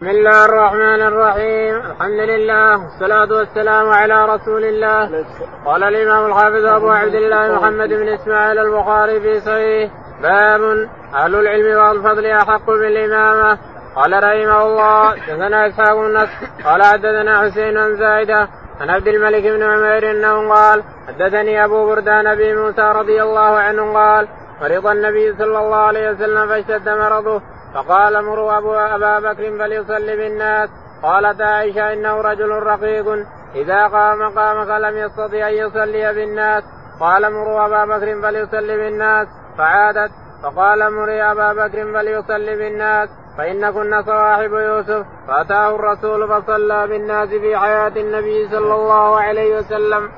بسم الله الرحمن الرحيم الحمد لله والصلاة والسلام على رسول الله قال الإمام الحافظ أبو عبد الله محمد بن إسماعيل البخاري في صحيح باب أهل العلم والفضل أحق بالإمامة قال رحمه الله حدثنا إسحاق بن قال حدثنا حسين بن زايدة عن عبد الملك بن عمير أنه قال حدثني أبو بردان أبي موسى رضي الله عنه قال مرض النبي صلى الله عليه وسلم فاشتد مرضه فقال مروا أبو أبا بكر فليصلي بالناس. قالت عائشة إنه رجل رقيق. إذا قام قام فلم يستطع أن يصلي بالناس. قال مروا أبا بكر فليصلي بالناس. فعادت. فقال مري أبا بكر فليصلي بالناس. فإن كنا صواحب يوسف. فأتاه الرسول فصلى بالناس في حياة النبي صلى الله عليه وسلم.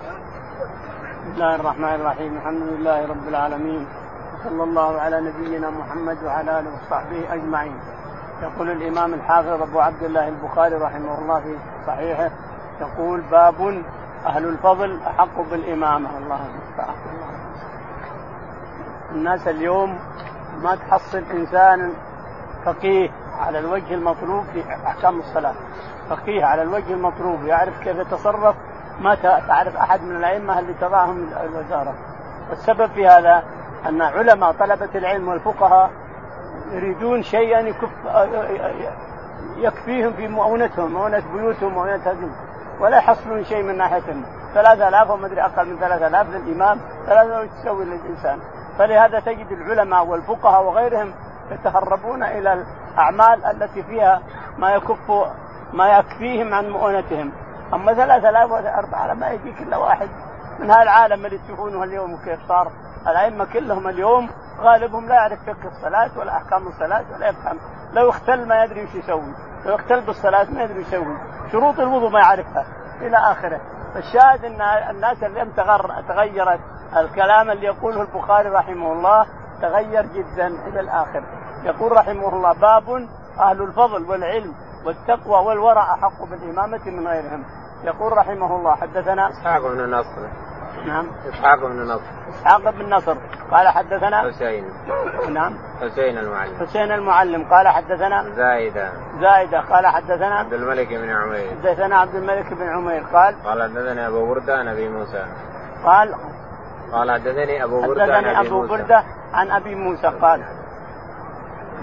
بسم الله الرحمن الرحيم. الحمد لله رب العالمين. صلى الله على نبينا محمد وعلى آله وصحبه أجمعين. يقول الإمام الحافظ أبو عبد الله البخاري رحمه الله في صحيحه يقول باب أهل الفضل أحق بالإمامة الله المستعان. الناس اليوم ما تحصل إنسان فقيه على الوجه المطلوب في أحكام الصلاة. فقيه على الوجه المطلوب يعرف كيف يتصرف ما تعرف أحد من الأئمة اللي تضعهم الوزارة. والسبب في هذا أن علماء طلبة العلم والفقهاء يريدون شيئا يكف يكفيهم في مؤونتهم مؤونة بيوتهم مؤونة هذه. ولا يحصلون شيء من ثلاثة آلاف وما أدري أقل من ثلاثة آلاف للإمام ثلاثة آلاف تسوي للإنسان. فلهذا تجد العلماء والفقهاء وغيرهم يتهربون إلى الأعمال التي فيها ما يكف ما يكفيهم عن مؤونتهم. أما ثلاثة آلاف وأربعة آلاف ما يجيك إلا واحد من هذا العالم اللي تشوفونه اليوم وكيف صار. الأئمة كلهم اليوم غالبهم لا يعرف فقه الصلاة ولا أحكام الصلاة ولا يفهم. لو اختل ما يدري وش يسوي. لو اختل بالصلاة ما يدري يسوي. شروط الوضوء ما يعرفها. إلى آخره. فالشاهد أن الناس اليوم تغيرت الكلام اللي يقوله البخاري رحمه الله تغير جدا إلى الآخر. يقول رحمه الله باب أهل الفضل والعلم والتقوى والورع أحق بالإمامة من غيرهم. يقول رحمه الله حدثنا إسحاق بن نصر نعم. إسحاق بن نصر. إسحاق بن نصر. قال حدثنا حسين. نعم. حسين المعلم. حسين المعلم. قال حدثنا زايدة. زايدة. قال حدثنا عبد الملك بن عمير. حدثنا عبد الملك بن عمير. قال قال حدثني أبو بردة عن أبي موسى. قال قال حدثني أبو بردة عن حدثني موسى. بردة عن أبي موسى. قال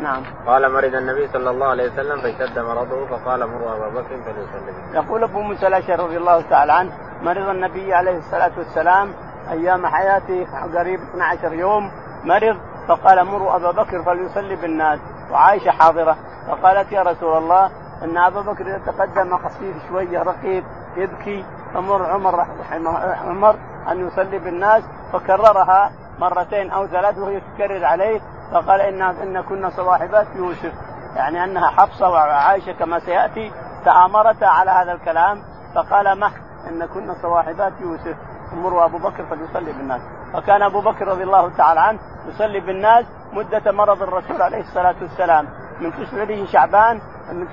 نعم قال مرض النبي صلى الله عليه وسلم فاشتد مرضه فقال مروا أبا بكر فليصلي. يقول أبو موسى الأشعري رضي الله تعالى عنه مرض النبي عليه الصلاة والسلام أيام حياته قريب 12 يوم مرض فقال مروا أبا بكر فليصلي بالناس وعائشة حاضرة فقالت يا رسول الله أن أبا بكر إذا تقدم خفيف شوية رقيب يبكي فمر عمر رحمه عمر أن يصلي بالناس فكررها مرتين أو ثلاث وهي تكرر عليه فقال إن إن كنا صواحبات يوسف. يعني أنها حفصة وعائشة كما سيأتي تآمرتا على هذا الكلام فقال مح إن كنا صواحبات يوسف. مروا أبو بكر فليصلي بالناس. فكان أبو بكر رضي الله تعالى عنه يصلي بالناس مدة مرض الرسول عليه الصلاة والسلام. من تسعة شعبان من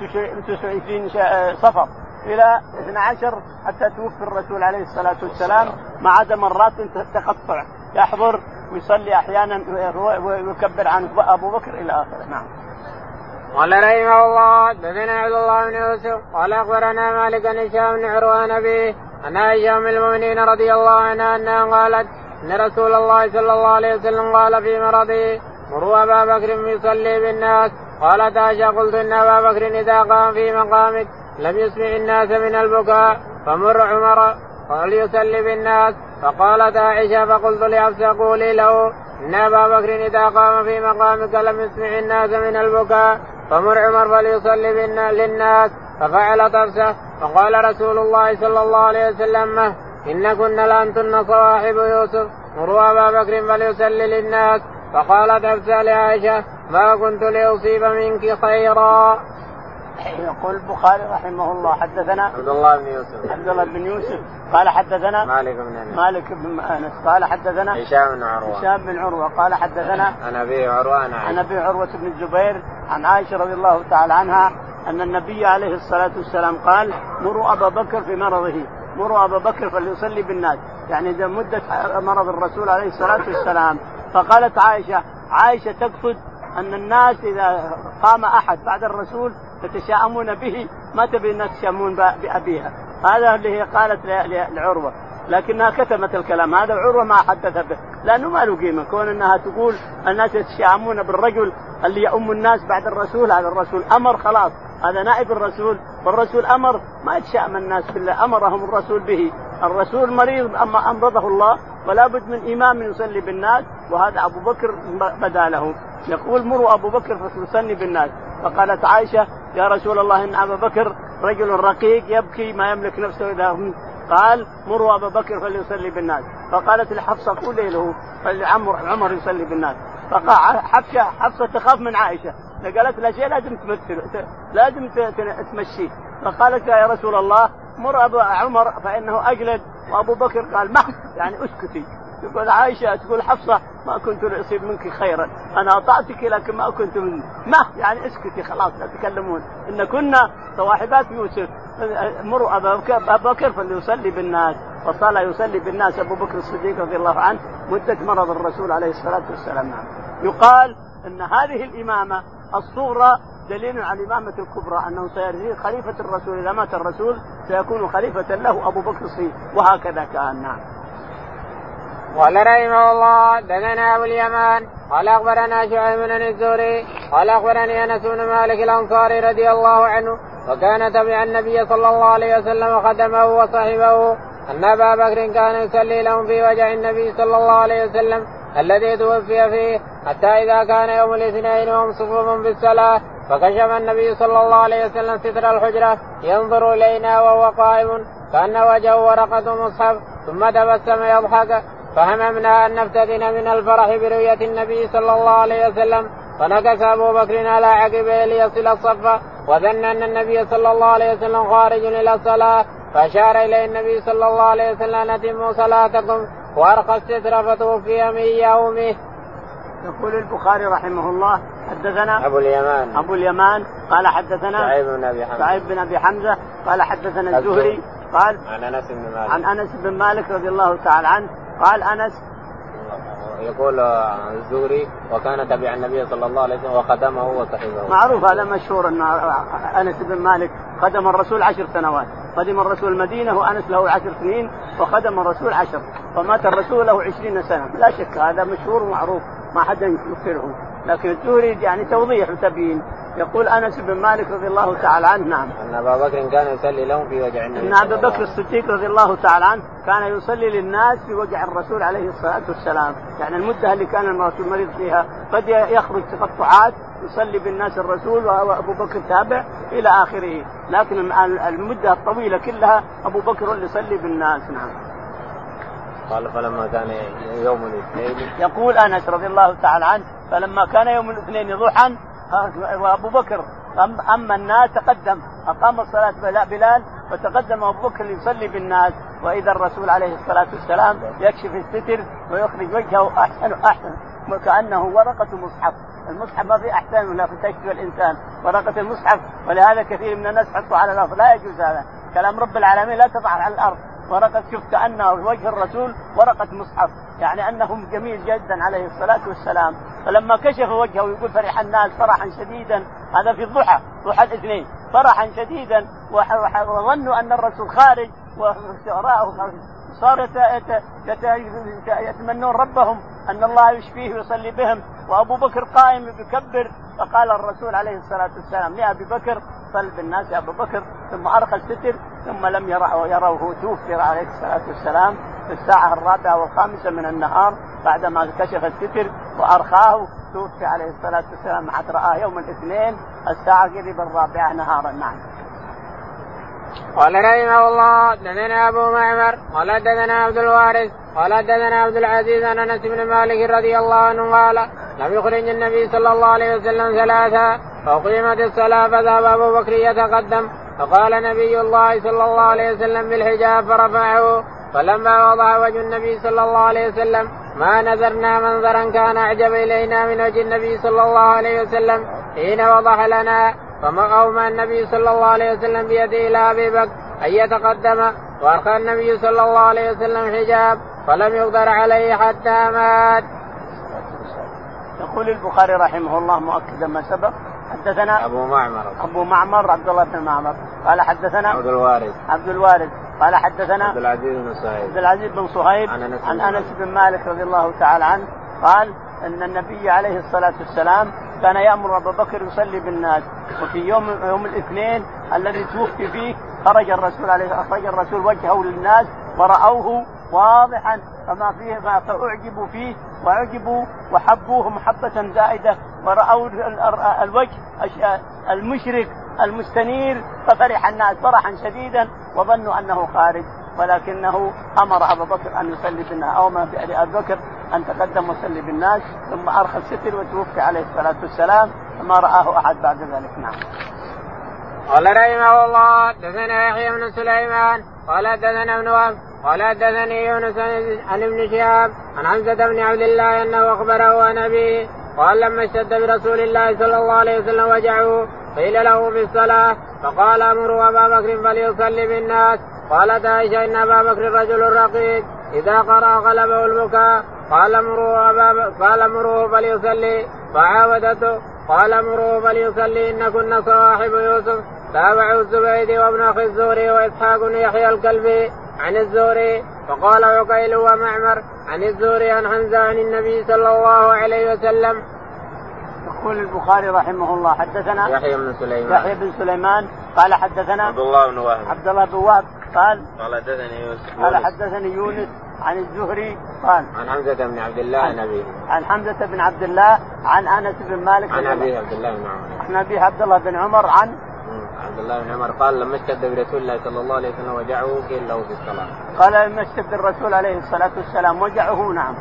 تسعة صفر إلى 12 حتى توفي الرسول عليه الصلاة والسلام. ما عدا مرات تقطع. يحضر ويصلي أحيانا ويكبر عن أبو بكر إلى آخره نعم. قال رحمه الله حدثنا عبد الله بن يوسف قال أخبرنا مالك بن هشام بن عروان ابي عن عائشة أم المؤمنين رضي الله عنها أنها قالت إن رسول الله صلى الله عليه وسلم قال في مرضه مروا أبا بكر يصلي بالناس قالت عائشة قلت إن أبا بكر إذا قام في مقامك لم يسمع الناس من البكاء فمر عمر فليصلي بالناس فقالت عائشة فقلت لحفصة قولي له إن أبا بكر إذا قام في مقامك لم يسمع الناس من البكاء فمر عمر فليصلي للناس. ففعلت حفصة فقال رسول الله صلى الله عليه وسلم إن كن لأنتن صواحب يوسف. مروا أبا بكر فليصلي للناس. فقالت حفصة لعائشة ما كنت لأصيب منك خيرا. يقول البخاري رحمه الله حدثنا عبد الله بن يوسف. عبد الله بن يوسف. قال حدثنا مالك بن أنس. مالك بن أنس. قال حدثنا هشام بن عروة. هشام بن عروة. قال حدثنا عن أبي عروة عن عن عائشه أبي عروة بن الزبير عن عائشة رضي الله تعالى عنها أن النبي عليه الصلاة والسلام قال مروا أبا بكر في مرضه مروا أبا بكر فليصلي بالناس. يعني إذا مده مرض الرسول عليه الصلاة والسلام. فقالت عائشة عائشة تقصد أن الناس إذا قام أحد بعد الرسول تتشاءمون به ما تبي الناس يتشاءمون بأبيها. هذا اللي هي قالت لعروة. لكنها كتمت الكلام. هذا عروة ما حدث به. لأنه ما له قيمة. كون أنها تقول الناس يتشاءمون بالرجل اللي يؤم الناس بعد الرسول هذا الرسول أمر خلاص. هذا نائب الرسول. والرسول أمر. ما يتشائم الناس بالله أمرهم الرسول به. الرسول مريض أما أمرضه الله ولا بد من إمام يصلي بالناس. وهذا أبو بكر بدا له. يقول مروا أبو بكر فليصلي بالناس. فقالت عائشة يا رسول الله إن أبا بكر رجل رقيق يبكي ما يملك نفسه هم. قال مروا ابا بكر فليصلي بالناس. فقالت لحفصه قولي له عمر عمر يصلي بالناس. حفصه حفصه تخاف من عائشة. قالت له شيء لازم تمثل لازم تمشيه فقالت يا رسول الله مر أبو عمر فإنه أجلد. وأبو بكر قال مح يعني أسكتي. تقول عائشة تقول حفصة ما كنت لاصيب منك خيرا. أنا أطعتك لكن ما كنت من ما؟ يعني أسكتي خلاص لا تتكلمون إن كنا صواحبات يوسف. مروا ابا بكر فليصلي بالناس. فصلى يصلي بالناس أبو بكر الصديق رضي الله عنه مدة مرض الرسول عليه الصلاة والسلام. يقال أن هذه الإمامة الصغرى دليل على الإمامة الكبرى أنه سيصير خليفة الرسول إذا مات الرسول سيكون خليفة له أبو بكر الصديق وهكذا كان. نعم. قال رحمه الله دثنا أبو اليمان قال أخبرنا شعيب بن الزهري قال أخبرني أنس بن مالك الأنصاري رضي الله عنه وكان تبع النبي صلى الله عليه وسلم خدمه وصحبه ان ابا بكر كان يصلي لهم في وجه النبي صلى الله عليه وسلم الذي توفي فيه حتى إذا كان يوم الاثنين وهم صفوف بالصلاة فكشف النبي صلى الله عليه وسلم ستر الحجرة ينظر إلينا وهو قائم كأن وجهه ورقة مصحف ثم تبسم يضحك. فهممنا أن نفتتن من الفرح برؤية النبي صلى الله عليه وسلم فنكس أبو بكر على عقبه ليصل الصف وظن أن النبي صلى الله عليه وسلم خارج إلى الصلاة. فأشار إليه النبي صلى الله عليه وسلم أتموا صلاتكم وأرقى الستر فتوفي من يومه. يقول البخاري رحمه الله حدثنا أبو اليمان. أبو اليمان قال حدثنا سعيد بن أبي حمزة. سعيد بن أبي حمزة قال حدثنا الزهري. قال عن أنس بن مالك. عن أنس بن مالك رضي الله تعالى عنه قال أنس يقول الزهري وكان تبع النبي صلى الله عليه وسلم وخدمه وصحبه. معروف هذا مشهور أن أنس بن مالك خدم الرسول عشر سنوات. قدم الرسول المدينة وأنس له عشر سنين وخدم الرسول عشر. فمات الرسول له عشرين سنة. لا شك هذا مشهور ومعروف ما حدا ينكره. لكن الزهري يعني توضيح وتبيين. يقول أنس بن مالك رضي الله تعالى عنه نعم. أن أبا بكر كان يصلي لهم في وجع النبي أن أبا بكر الصديق رضي الله تعالى عنه كان يصلي للناس في وجع الرسول عليه الصلاة والسلام، يعني المدة اللي كان الرسول مريض فيها قد يخرج تقطعات يصلي بالناس الرسول وابو بكر تابع إلى آخره، لكن المدة الطويلة كلها أبو بكر اللي يصلي بالناس نعم. قال فلما كان يوم الاثنين يقول أنس رضي الله تعالى عنه فلما كان يوم الاثنين ضحى وابو بكر أما الناس تقدم. أقام الصلاة بلال وتقدم أبو بكر ليصلي بالناس. وإذا الرسول عليه الصلاة والسلام يكشف الستر ويخرج وجهه أحسن احسن وكأنه ورقة مصحف. المصحف ما في أحسن ولا في الإنسان. ورقة المصحف ولهذا كثير من الناس حطوا على الأرض. لا يجوز هذا. كلام رب العالمين لا تضع على الأرض. ورقة شوف كأنه وجه الرسول ورقة مصحف يعني أنه جميل جدا عليه الصلاة والسلام. فلما كشف وجهه يقول فرح الناس فرحا شديدا. هذا في الضحى ضحى الاثنين. فرحا شديدا وظنوا أن الرسول خارج وشعراءه صاروا يتمنون ربهم أن الله يشفيه ويصلي بهم. وأبو بكر قائم يكبر فقال الرسول عليه الصلاة والسلام لابي بكر صل بالناس يا أبو بكر. ثم ارخى الستر ثم لم يروه يروه توفي عليه الصلاة والسلام في الساعة الرابعة والخامسة من النهار بعدما كشف الستر وأرخاه توفي عليه الصلاة والسلام. حتى رآه يوم الاثنين الساعة قريب الرابعة نهارا نعم. قال رحمه الله دثنا أبو معمر قال دثنا عبد الوارث قال دثنا عبد العزيز عن أنس بن مالك رضي الله عنه قال لم يخرج النبي صلى الله عليه وسلم ثلاثا فأقيمت الصلاة فذهب أبو بكر يتقدم فقال نبي الله صلى الله عليه وسلم بالحجاب فرفعه فلما وضع وجه النبي صلى الله عليه وسلم ما نذرنا منظرا كان أعجب إلينا من وجه النبي صلى الله عليه وسلم حين وضح لنا فأومى النبي صلى الله عليه وسلم بيده إلى أبي بكر أن يتقدم وأرخى النبي صلى الله عليه وسلم حجاب فلم يقدر عليه حتى مات. يقول البخاري رحمه الله مؤكدا ما سبق حدثنا أبو معمر. أبو معمر عبد الله بن معمر. قال حدثنا عبد الوارث. عبد الوارث. قال حدثنا عبد العزيز بن صهيب. عبد العزيز بن صهيب عن أنس عن أنس بن مالك رضي الله تعالى عنه قال إن النبي عليه الصلاة والسلام كان يأمر ابا بكر يصلي بالناس وفي يوم يوم الاثنين الذي توفي فيه خرج الرسول عليه اخرج الرسول وجهه للناس ورأوه واضحا فما فيه فأعجبوا فيه وعجبوا وحبوه محبة زائدة ورأوا الوجه المشرق المستنير ففرح الناس فرحا شديدا وظنوا أنه خارج ولكنه أمر ابا بكر أن يصلي بالناس أو ما ابي بكر أن تقدم وصلي بالناس ثم أرخى الستر وتوفي عليه الصلاة والسلام فما رآه أحد بعد ذلك نعم. قال رحمه الله دثنا يحيى بن سليمان قال دثنا ابن وهب قال حدثني يونس عن ابن شهاب عن حمزة بن عبد الله أنه أخبره عن أبيه قال لما اشتد برسول الله صلى الله عليه وسلم وجعه قيل له في الصلاة فقال أمروا أبا بكر فليصلي بالناس قالت عائشة إن أبا بكر رجل رقيق إذا قرأ غلبه البكاء قال أبا قال امروه فليصلي. فعاودته قال امروه فليصلي. ان كن صواحب يوسف. تابعوا الزبيدي وابن أخي الزهري وإسحاق بن يحيى الكلبي عن الزهري. فقال عقيل ومعمر عن الزهري عن حمزة عن النبي صلى الله عليه وسلم. يقول البخاري رحمه الله حدثنا يحيى بن سليمان. يحيى بن سليمان. قال حدثنا عبد الله بن وهب. عبد الله بن وهب قال قال حدثني يوسف. قال حدثني يونس عن الزهري قال. عن حمزة بن عبد الله عن ابيه عن حمزة بن عبد الله عن أنس بن مالك عن ابيه عبد الله بن عمر. عن ابيه عبد الله بن عمر عن عبد الله بن عمر قال لما اشتد برسول الله صلى الله عليه وسلم وجعه قيل له في الصلاة. قال لما اشتد الرسول عليه الصلاة والسلام وجعه نعم.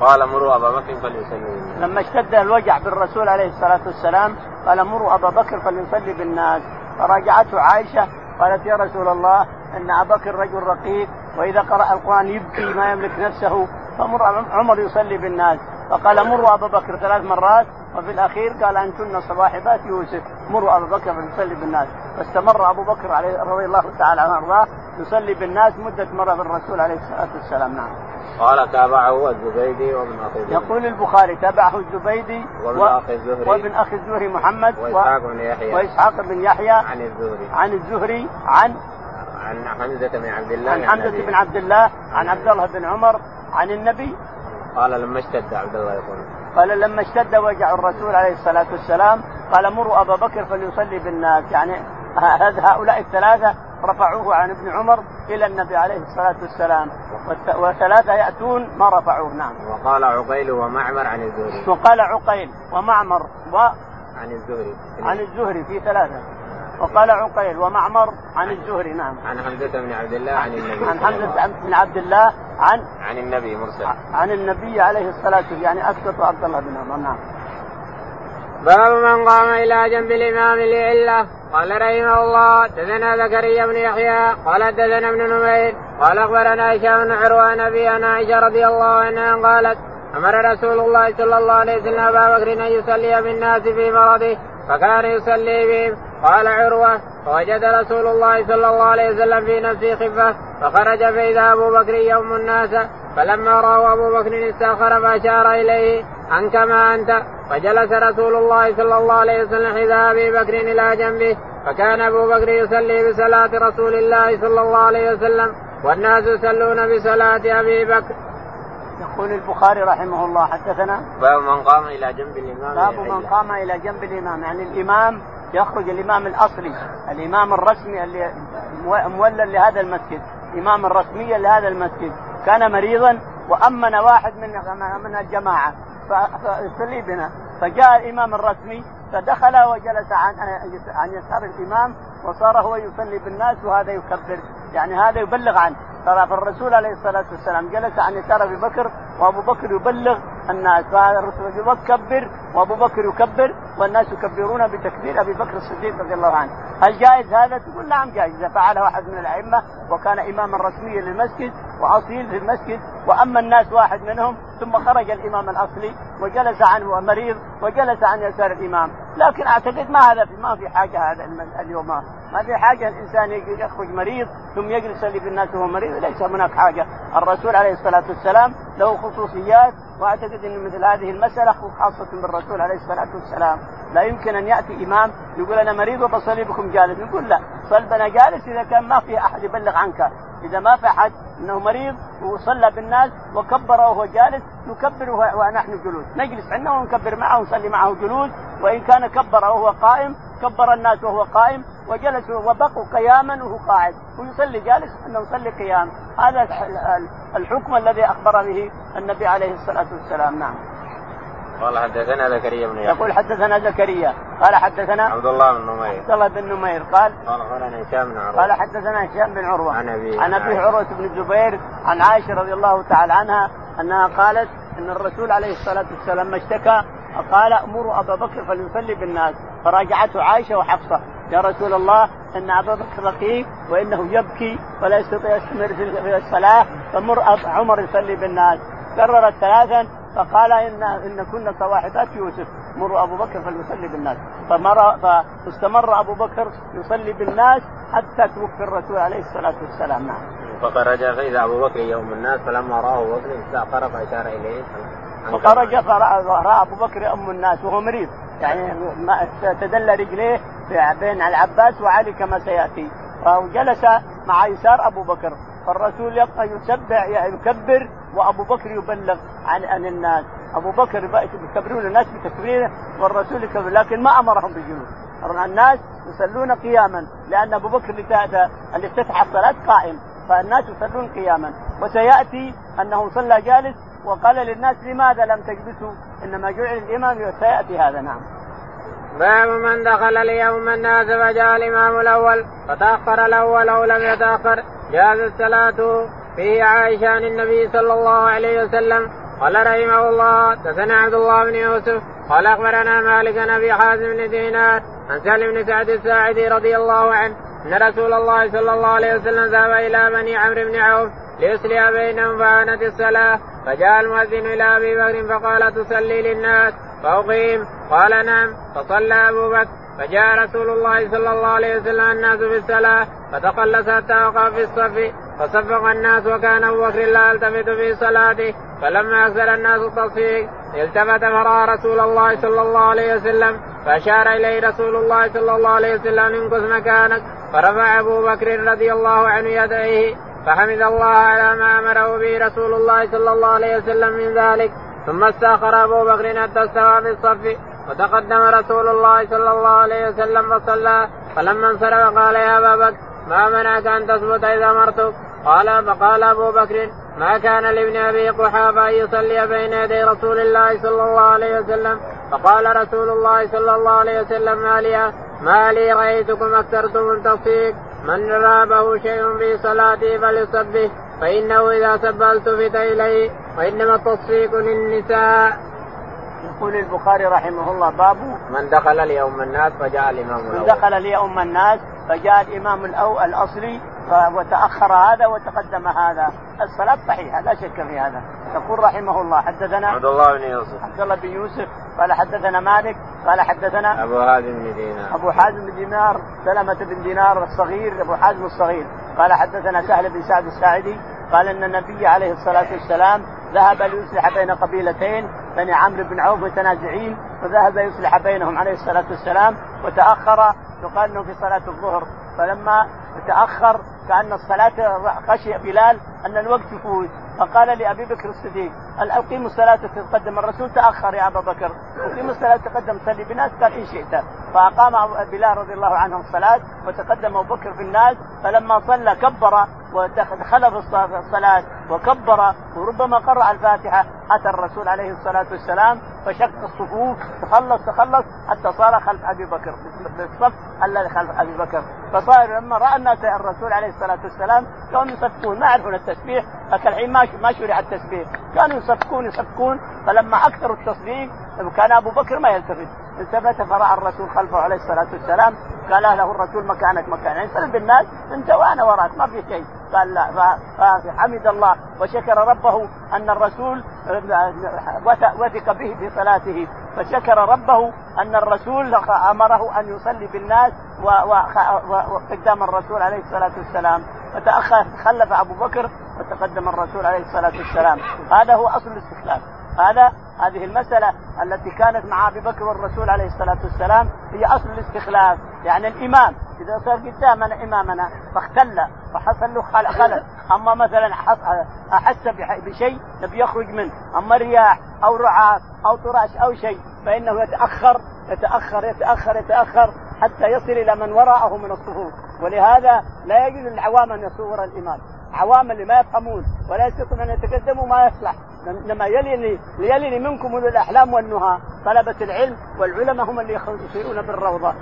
قال مروا أبا بكر فليصلي لما اشتد الوجع بالرسول عليه الصلاة والسلام قال مروا أبا بكر فليصلي بالناس. فراجعته عائشة قالت يا رسول الله إن أبا بكر رجل رقيق وإذا قرأ القرآن يبكي ما يملك نفسه فمر عمر يصلي بالناس. فقال مروا أبا بكر ثلاث مرات وفي الأخير قال أنتن صواحبات يوسف. مروا أبا بكر فليصلي بالناس. فاستمر أبو بكر عليه رضي الله تعالى عنه وأرضاه يصلي بالناس مدة مره بالرسول عليه الصلاة والسلام. نعم. قال تابعه الزبيدي وابن أخي يقول البخاري تابعه الزبيدي وابن أخي الزهري. وابن أخي الزهري محمد وإسحاق بن يحيى. وإسحاق بن يحيى عن الزهري. عن الزهري عن عن حمزة بن عبد الله عن حمزة بن عبد الله عن عبد الله بن عمر عن النبي. قال لما اشتد عبد الله يقول. قال لما اشتد وجع الرسول عليه الصلاة والسلام قال مروا أبا بكر فليصلي بالناس. يعني هؤلاء الثلاثة رفعوه عن ابن عمر إلى النبي عليه الصلاة والسلام وثلاثه يأتون ما رفعوه نعم. وقال عقيل ومعمر عن الزهري. وقال عقيل ومعمر و عن الزهري. عن الزهري في ثلاثة. وقال عقيل ومعمر عن الزهري نعم. عن حمزة بن عبد الله عن النبي. عن حمزة بن عبد الله عن عن النبي مرسل. عن النبي عليه الصلاة والسلام يعني أسقط عبد الله بن عمر نعم. باب من قام إلى جنب الإمام لعلة. قال رحمه الله دثنا زكريا بن يحيى قال دثنا ابن نمير قال أخبرنا هشام بن عروة نبي عن عائشة رضي الله عنها قالت أمر رسول الله صلى الله عليه وسلم أبا بكر أن يصلي بالناس في مرضه فكان يصلي بهم. قال عروة فوجد رسول الله صلى الله عليه وسلم في نفسه خفة فخرج فإذا أبو بكر يوم الناس فلما راه أبو بكر استأخر فأشار إليه. ان كما انت فجلس رسول الله صلى الله عليه وسلم حذاء أبي بكر إلى جنبه فكان أبو بكر يصلي بصلاة رسول الله صلى الله عليه وسلم والناس يصلون بصلاة أبي بكر. يقول البخاري رحمه الله حدثنا؟ باب من قام إلى جنب الإمام باب من قام إلى جنب الإمام يعني الإمام يخرج الإمام الأصلي الإمام الرسمي اللي مولى لهذا المسجد الإمام الرسمي لهذا المسجد. كان مريضا؟ وامن واحد من من الجماعة فيصلي بنا فجاء الإمام الرسمي فدخل وجلس عن عن يسار الإمام وصار هو يصلي بالناس وهذا يكبر. يعني هذا يبلغ عنه. فالرسول عليه الصلاة والسلام جلس عن يسار أبي بكر وابو بكر يبلغ الناس فهذا الرسول يكبر وابو بكر يكبر والناس يكبرون بتكبير أبي بكر الصديق رضي الله عنه، هل جائز هذا؟ تقول نعم جائز إذا فعله أحد من الأئمة وكان إماما رسميا للمسجد وأصيل في المسجد وأما الناس واحد منهم ثم خرج الإمام الأصلي وجلس عنه مريض وجلس عن يسار الإمام، لكن أعتقد ما هذا ما في حاجة هذا اليوم. ما في حاجة الإنسان يخرج مريض ثم يجلس يصلي بالناس وهو مريض ليس هناك حاجة. الرسول عليه الصلاة والسلام له خصوصيات وأعتقد إن مثل هذه المسألة خاصة بالرسول عليه الصلاة والسلام. لا يمكن أن يأتي إمام يقول أنا مريض وبصلي بكم جالس. نقول لا صل بنا جالس إذا كان ما في أحد يبلغ عنك. إذا ما في أحد إنه مريض وصلى بالناس وكبر وهو جالس نكبر ونحن جلوس نجلس عندنا ونكبر معه ونصلي معه جلوس وإن كان كبر وهو قائم كبر الناس وهو قائم. وجلسوا وبقوا قياما وهو قاعد. ويصلي جالس إنه يصلي قيام. هذا الحكم الذي أخبر به النبي عليه الصلاة والسلام. نعم. قال حدثنا زكريا بن يحيى. يقول حدثنا زكريا. قال حدثنا عبد الله بن نمير. عبد الله بن نمير. قال قال أخبرنا هشام بن عروة. قال حدثنا هشام بن عروة. عن أبي عن أبي عروة بن الزبير عن عائشة رضي الله تعالى عنها أنها قالت إن الرسول عليه الصلاة والسلام ما اشتكى قال امروا أبا بكر فليصلي بالناس. فراجعته عائشة وحفصة. يا رسول الله إن أبا بكر رقيق وإنه يبكي ولا يستطيع يستمر في الصلاة فمر عمر يصلي بالناس. كررت ثلاثا فقال ان إن كنا صواحبات يوسف. مروا أبو بكر فليصلي بالناس. فمر فاستمر أبو بكر يصلي بالناس حتى توفي الرسول عليه الصلاة والسلام. نعم. فخرج فإذا أبو بكر يوم الناس فلما رآه أبو بكر استاخر فاشار إليه. فخرج فرأى أبو بكر يؤم الناس وهو مريض. يعني تدلى رجليه بين العباس وعلي كما سيأتي. فجلس مع يسار أبو بكر. فالرسول يبقى يسبح يكبر وأبو بكر يبلغ عن عن الناس. أبو بكر يكبرون الناس بتكبيره والرسول يكبر لكن ما أمرهم بالجلوس الناس يصلون قياما لأن أبو بكر اللي افتتح الصلاة قائم. فالناس يصلون قياما. وسيأتي أنه صلى جالس وقال للناس لماذا لم تجلسوا؟ إنما جعل الإمام سيأتي هذا نعم. باب من دخل اليوم الناس فجاء الإمام الأول فتأخر الأول أو لم يتأخر جاز الصلاة فيه عائشة عن النبي صلى الله عليه وسلم. قال رحمه الله دثنا عبد الله بن يوسف قال أخبرنا مالك بن أبي حازم بن دينار عن سالم بن سعد الساعدي رضي الله عنه أن رسول الله صلى الله عليه وسلم ذهب إلى بني عمرو بن عوف ليصلي بينهم فانت الصلاة. فجاء المؤذن إلى أبي بكر فقال تصلي للناس فأقيم. قال نعم. فصلى أبو بكر. فجاء رسول الله صلى الله عليه وسلم الناس في الصلاة فتقلص حتى وقع في الصف فصفق الناس وكان أبو بكر لا يلتفت في صلاته. فلما أكثر الناس التصفيق التفت فرأى رسول الله صلى الله عليه وسلم فأشار إليه رسول الله صلى الله عليه وسلم انقذ مكانك. فرفع أبو بكر رضي الله عنه يديه. فحمد الله على ما أمره به رسول الله صلى الله عليه وسلم من ذلك. ثم استأخر أبو بكر حتى استوى في الصف وتقدم رسول الله صلى الله عليه وسلم فصلى فلما انصرف قال يا أبا بكر ما منعك أن تثبت إذا أمرتك؟ قال فقال أبو بكر ما كان لابن أبي قحافة أن يصلي بين يدي رسول الله صلى الله عليه وسلم؟ فقال رسول الله صلى الله عليه وسلم ما لي ما لي رأيتكم أكثرتم التصفيق من رابه شيء في صلاته فليصبه فإنه إذا سب التفت إليه وإنما التصفيق للنساء. يقول البخاري رحمه الله باب من دخل اليوم الناس فجاء الإمام من دخل اليوم الناس فجاء الإمام الأو الأصلي وتأخر هذا وتقدم هذا. الصلاة صحيحة لا شك في هذا. يقول رحمه الله حدثنا عبد الله بن يوسف. عبد الله بن يوسف قال حدثنا مالك قال حدثنا أبو حازم بن دينار. أبو حازم بن دينار سلمة بن دينار الصغير أبو حازم الصغير. قال حدثنا سهل بن سعد الساعدي قال إن النبي عليه الصلاة والسلام ذهب ليصلح بين قبيلتين بني عمرو بن عوف متنازعين فذهب يصلح بينهم عليه الصلاة والسلام وتأخر يقال إنه في صلاة الظهر. فلما تاخر كأن الصلاة خشي بلال أن الوقت يفوت فقال لأبي بكر الصديق هل اقيم الصلاة تقدم؟ الرسول تأخر يا أبا بكر. اقيم الصلاة تقدم صلي بالناس قال ان شئت. فأقام بلال رضي الله عنه الصلاة وتقدم أبو بكر في الناس. فلما صلى كبر ودخل في الصلاه وكبر وربما قرأ الفاتحة. أتى الرسول عليه الصلاة والسلام فشق الصفوف. تخلص تخلص حتى صار خلف أبي بكر. بالصف الذي خلف أبي بكر. فصار لما رأى الناس الرسول عليه الصلاة والسلام كانوا يصفقون ما يعرفون التسبيح. لكن الحين ما ما شرع التسبيح. كانوا يصفقون يصفقون فلما أكثروا التصفيق كان أبو بكر ما يلتفت. التفت فرأى الرسول خلفه عليه الصلاة والسلام. قال له الرسول مكانك مكان. يعني صل بالناس انت وأنا وراك ما في شيء. قال لا فحمد الله. وشكر ربه أن الرسول وثق به في صلاته. فشكر ربه أن الرسول أمره أن يصلي بالناس وقدام الرسول عليه الصلاة والسلام. فتأخر خلف أبو بكر وتقدم الرسول عليه الصلاة والسلام. هذا هو أصل الاستخلاف هذا هذه المسألة التي كانت مع أبي بكر والرسول عليه الصلاة والسلام هي أصل الاستخلاف يعني الإمام. إذا صار قدامنا إمامنا فاختل فحصل له خلل. أما مثلا أحس بشيء نبي يخرج منه. أما رياح أو رعاة أو طراش أو شيء فإنه يتأخر يتأخر يتأخر يتأخر حتى يصل إلى من وراءه من الصفوف ولهذا لا يجوز للعوام أن يصور الإمام. عوام اللي ما يفهمون ولا يستطيعون أن يتقدموا ما يصلح. انما يليني ليلني منكم أولو الأحلام والنهى طلبة العلم والعلماء هم اللي يسيرون بالروضة.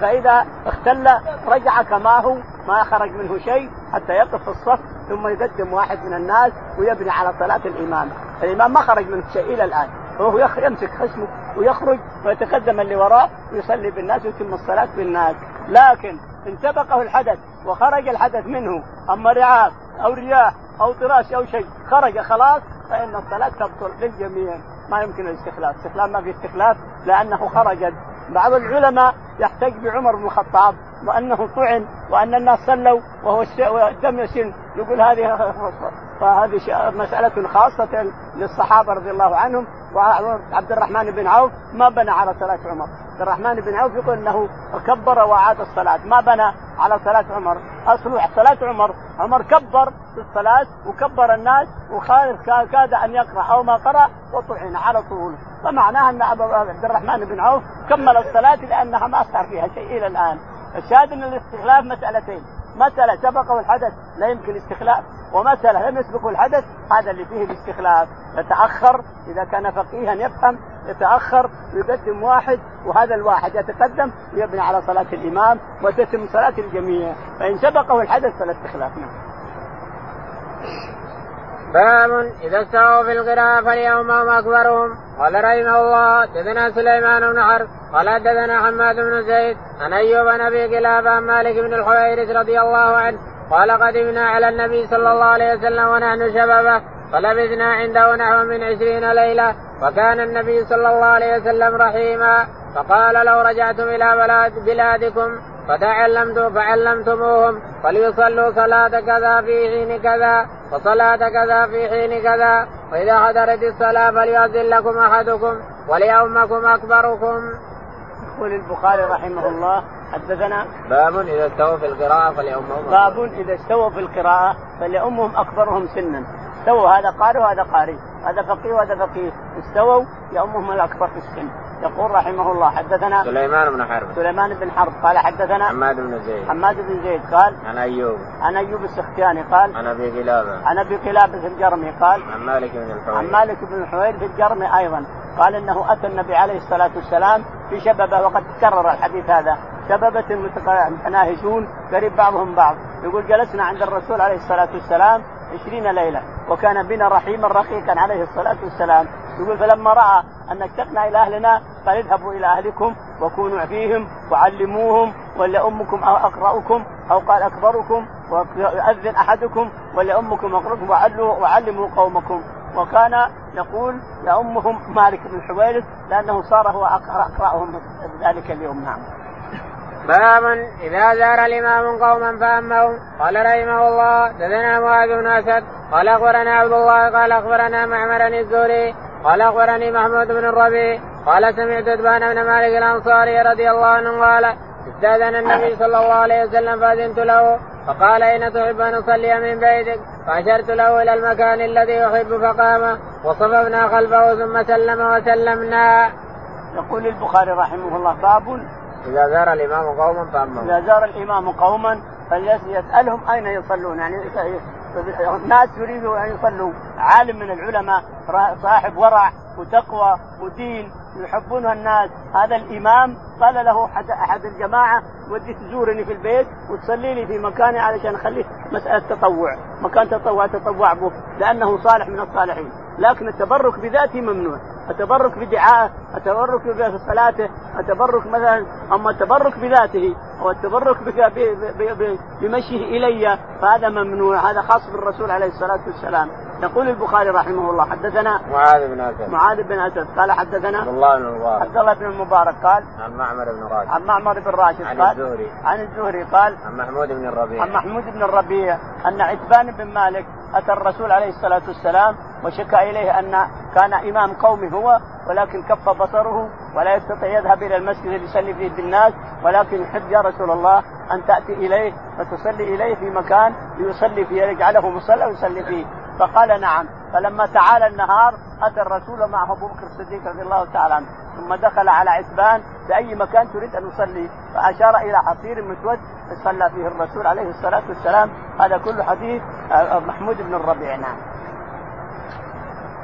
فإذا اختل رجع كما هو ما خرج منه شيء حتى يقف في الصف ثم يقدم واحد من الناس ويبني على صلاة الإمام. الإمام ما خرج منه شيء إلى الآن. وهو يمسك خشمه ويخرج ويتقدم اللي وراه ويصلي بالناس ويتم الصلاة بالناس. لكن ان سبقه الحدث وخرج الحدث منه. أما رعاة أو رياح أو طراش أو شيء. خرج خلاص فإن الصلاه تبطل للجميع. ما يمكن الاستخلاف، الاستخلاف ما في استخلاف لأنه خرج بعض العلماء يحتج بعمر بن الخطاب وأنه طعن وأن الناس صلوا وهو الدم يسن يقول هذه فهذه مسألة خاصة للصحابة رضي الله عنهم وعبد الرحمن بن عوف ما بنى على صلاة عمر. عبد الرحمن بن عوف يقول إنه كبر وأعاد الصلاة. ما بنى على صلاة عمر. أصل صلاة عمر. عمر كبر في الصلاة وكبر الناس وكاد أن يقرأ أو ما قرأ وطعن على طول. فمعناها أن عبد الرحمن بن عوف كمل الصلاة لأنها ما صار فيها شيء إلى الآن. الشاهد أن الاستخلاف مسألتين. مسألة سبقه الحدث لا يمكن استخلاف ومسألة لم يسبقه الحدث هذا اللي فيه الاستخلاف. يتأخر إذا كان فقيها يفهم يتأخر ويقدم واحد وهذا الواحد يتقدم ويبني على صلاة الإمام وتتم صلاة الجميع. فإن سبقه الحدث فلا استخلاف. نعم. باب إذا استووا في فاليوم هم أكبرهم. قال رحمه الله دثنا سليمان بن حرب قال دثنا حماد بن زيد عن أيوب بن أبي عن مالك بن الحويرث رضي الله عنه قال قدمنا على النبي صلى الله عليه وسلم ونحن شبابه فلبثنا عنده نحو من عشرين ليلة وكان النبي صلى الله عليه وسلم رحيما فقال لو رجعتم إلى بلاد بلادكم. فتعلمتم فعلمتموهم فليصلوا صلاة كذا في حين كذا وصلاة كذا في حين كذا وإذا حضرت الصلاة فليؤذن لكم أحدكم وليؤمكم أكبركم. يقول البخاري رحمه الله حدثنا باب إذا استووا في القراءة فليؤمهم باب إذا استووا في القراءة فليؤمهم أكبرهم سنا. استووا هذا قارئ وهذا قارئ هذا فقيه وهذا فقيه. استووا يؤمهم الأكبر في السن. يقول رحمه الله حدثنا سليمان بن حرب. سليمان بن حرب قال حدثنا حماد بن زيد. حماد بن زيد قال عن أيوب. عن أيوب السختياني قال عن أبي قلابه عن أبي قلابه الجرمي قال عن مالك بن الحوير عن مالك بن الحوير في الجرمي أيضا قال إنه أتى النبي عليه الصلاة والسلام في شببه وقد تكرر الحديث هذا. شببة متناهشون قريب بعضهم بعض. يقول جلسنا عند الرسول عليه الصلاة والسلام عشرين ليلة وكان بنا رحيما رقيقا عليه الصلاة والسلام. يقول فلما رأى أن اشتقنا إلى أهلنا قال اذهبوا إلى أهلكم وكونوا فيهم وعلموهم ولأمكم أو أقرأكم أو قال أكبركم ويؤذن أحدكم ولأمكم أقرأكم وعلوا وعلموا قومكم. وكان يقول يأمهم مالك بن حويرث لأنه صار هو أقرأهم ذلك اليوم. نعم. باب إذا زار الإمام قوما فأمهم قال رحمه الله دثنا معاذ بن أسد قال أخبرنا عبد الله قال أخبرنا معمر الزهري قال أخبرني محمود بن الربيع قال سمعت ادبان بن مالك الأنصاري رضي الله عنه قال استأذن النبي صلى الله عليه وسلم فأذنت له فقال أين تحب أن أصلي من بيتك؟ فأشرت له إلى المكان الذي يحب فقام وصففنا خلفه ثم سلم وسلمنا. يقول البخاري رحمه الله باب إذا زار الإمام قوما فامهم إذا زار الإمام قوما فليسالهم أين يصلون يعني الناس يريدوا أن يصلوا. عالم من العلماء صاحب ورع وتقوى ودين يحبونها الناس. هذا الإمام قال له احد الجماعة ودي تزورني في البيت وتصلي لي في مكاني علشان اخليه مسألة تطوع. مكان تطوع تطوع به لأنه صالح من الصالحين. لكن التبرك بذاته ممنوع. التبرك بدعائه التبرك بصلاته التبرك مثلا أما التبرك بذاته أو التبرك بمشيه إلي فهذا ممنوع هذا خاص بالرسول عليه الصلاة والسلام. يقول البخاري رحمه الله حدثنا معاذ بن اسد معاذ بن اسد قال حدثنا عبد الله بن المبارك عبد الله بن المبارك قال عن معمر بن راشد. عن معمر بن راشد عن قال الزهري. عن الزهري قال عن محمود بن الربيع. عن محمود بن الربيع أن عتبان بن مالك أتى الرسول عليه الصلاة والسلام وشكى إليه أن كان إمام قومه هو ولكن كف بصره ولا يستطيع يذهب إلى المسجد ليصلي فيه بالناس ولكن يحب يا رسول الله أن تأتي إليه وتصلي إليه في مكان ليصلي فيه يجعله مصلى ويصلي فيه. فقال نعم. فلما تعالى النهار أتى الرسول معه أبو بكر الصديق رضي الله تعالى عنه. ثم دخل على عتبان في اي مكان تريد أن يصلي؟ فأشار إلى حصير مسود صلى فيه الرسول عليه الصلاة والسلام. هذا كل حديث محمود بن الربيع. نعم.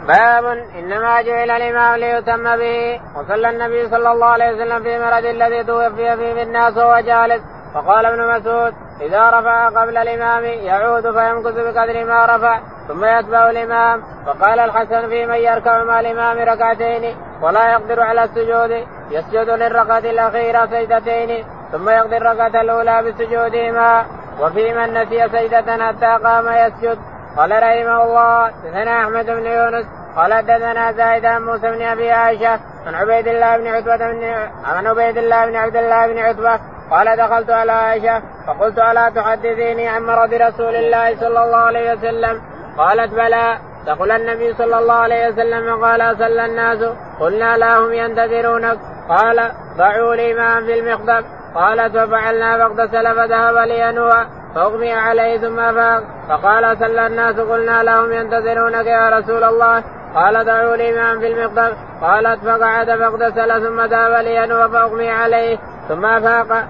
باب إنما جعل الإمام ليتم به وصلى النبي صلى الله عليه وسلم في مرض الذي توفي فيه الناس وهو جالس فقال ابن مسعود إذا رفع قبل الإمام يعود فيمكث بقدر ما رفع ثم يتبع الإمام. فقال الحسن في من يركع مع الإمام ركعتين ولا يقدر على السجود يسجد للركعة الأخيرة سجدتين ثم يقضي الركعة الأولى بسجودهما. وفي من نسي سجدة حتى قام يسجد. قال رحمه الله حدثنا أحمد بن يونس قال حدثنا زايد عن موسى بن أبي عائشة عن عبيد الله بن عتبة بن عن عبيد الله بن عبد الله بن عتبة قال دخلت على عائشة فقلت ألا تحدثيني عن مرض رسول الله صلى الله عليه وسلم؟ قالت بلى. دخل النبي صلى الله عليه وسلم قال صلى الناس. قلنا لا هم ينتظرونك. قال ضعوا لي ماء في المخضب قالت ففعلنا فاغتسل فذهب لينوى فأغمي عليه ثم فاق. فقال صلى الناس. قلنا لهم ينتظرونك يا رسول الله. قال دعوا لي ماء في المقدم قالت فقعد فاغتسل ثم ذهب لينوى فأغمي عليه. ثم فاق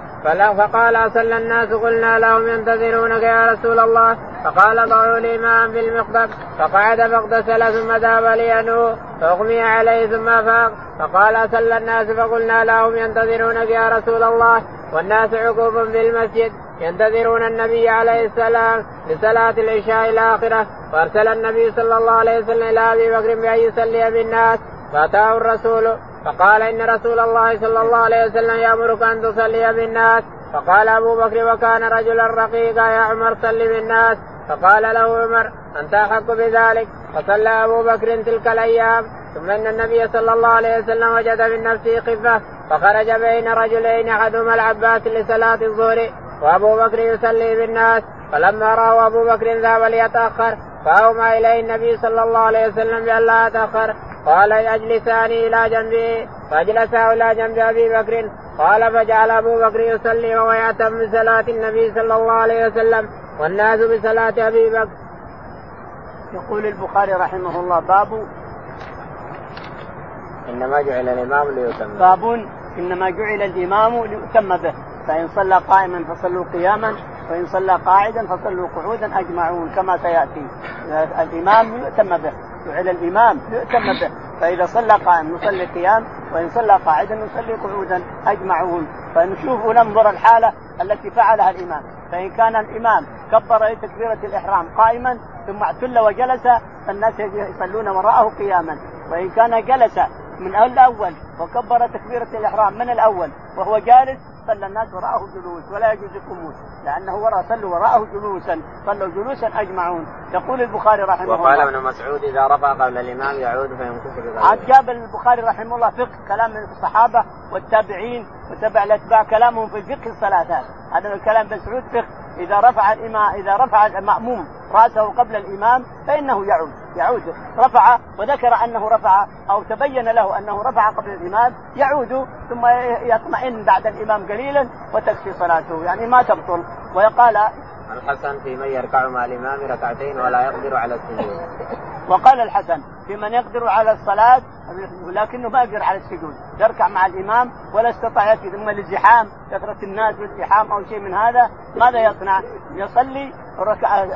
فقال صلى الناس قلنا لهم ينتظرونك يا رسول الله. فقال ضعوا لي ماء في المقدم فقعد فاغتسل ثم ذهب لينوى فأغمي عليه ثم فاق فقال صلى الناس فقلنا لهم ينتظرونك يا رسول الله. والناس عقوب في المسجد. ينتظرون النبي عليه السلام لصلاة العشاء الآخرة. فأرسل النبي صلى الله عليه وسلم إلى أبي بكر بأن يصلي بالناس. فأتاه الرسول فقال إن رسول الله صلى الله عليه وسلم يأمرك أن تصلي بالناس. فقال أبو بكر وكان رجلا رقيقا يا عمر صل بالناس. فقال له عمر أنت أحق بذلك؟ فصلى أبو بكر تلك الأيام. ثم إن النبي صلى الله عليه وسلم وجد من نفسه خفه فخرج بين رجلين أحدهما العباس لصلاة الظهر وأبو بكر يصلي بالناس. فلما رأوا أبو بكر ذهب ليتأخر فأومى إليه النبي صلى الله عليه وسلم بأن لا يتاخر قال أجلساني إلى جنبي. فأجلسه إلى جنب أبي بكر. قال فجعل أبو بكر يصلي وهو يأتم بصلاة النبي صلى الله عليه وسلم والناس بصلاة أبي بكر. يقول البخاري رحمه الله باب إنما جعل الإمام ليتم باب إنما جعل الإمام ليتم به. فإن صلى قائما فصلوا قياما وإن صلى قاعدا فصلوا قعودا أجمعون كما سيأتي. الإمام يؤتم به جعل الإمام يؤتم به. فإذا صلى قائما نصلي قيام وإن صلى قاعدا نصلي قعودا أجمعون. فنشوف وننظر الحالة التي فعلها الإمام. فإن كان الإمام كبر لتكبيرة الإحرام قائما ثم اعتل وجلس فالناس يصلون وراءه قياما. وإن كان جلس من الأول وكبر تكبيرة الإحرام من الأول وهو جالس صلى الناس وراءه جلوس ولا يجوز القموس لأنه وراء صلوا وراءه جلوسا صلوا جلوسا أجمعون. يقول البخاري رحمه الله. وقال ابن مسعود إذا رفع قبل الإمام يعود فيمكث عاد جاب البخاري رحمه الله فقه كلام الصحابة والتابعين وتبع الأتباع كلامهم في الفقه الصلاة هذا الكلام ابن مسعود فقه. إذا رفع الامام إذا رفع المأموم رأسه قبل الإمام فإنه يعود. يعود. رفع وذكر أنه رفع أو تبين له أنه رفع قبل الإمام يعود ثم يطمئن بعد الإمام قليلا وتكفي صلاته. يعني ما تبطل. وقال الحسن في من يركع مع الإمام ركعتين ولا يقدر على السجود وقال الحسن في من يقدر على الصلاة ولكنه ما يقدر على السجود يركع مع الإمام ولا استطاع يسجد أما الازدحام كثرة الناس والازدحام أو شيء من هذا ماذا يصنع؟ يصلي ركعة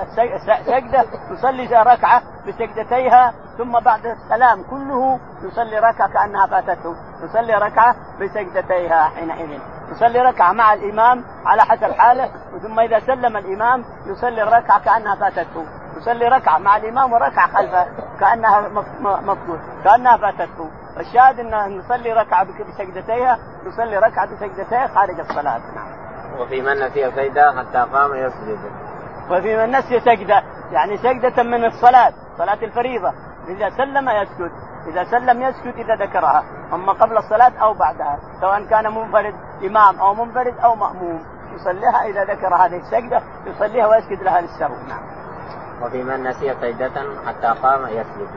سجدة يصلي ركعة بسجدتيها ثم بعد السلام كله يصلي ركعة كأنها فاتته. يصلي ركعة بسجدتيها حينئذ. يصلي ركعة مع الإمام على حسب حاله ثم إذا سلم الإمام يصلي الركعة كأنها فاتته. يصلي ركعة مع الإمام وركعة خلفه كأنها مفقود كأنها فاتته. الشاهد إن نصلي ركعة بسجدتيها نصلي ركعة بسجدتيها خارج الصلاة. نعم. وفي من نسي سجده حتى قام يسجد. وفي من نسي سجدة. يعني سجدة من الصلاة صلاة الفريضة. إذا سلم يسجد. إذا سلم يسجد إذا ذكرها. أما قبل الصلاة أو بعدها. سواء كان منفرد إمام أو منفرد أو مأموم. يصليها إذا ذكر هذه السجدة يصليها ويسجد لها للسهو نعم. وفي من نسي سجدة حتى قام يسجد.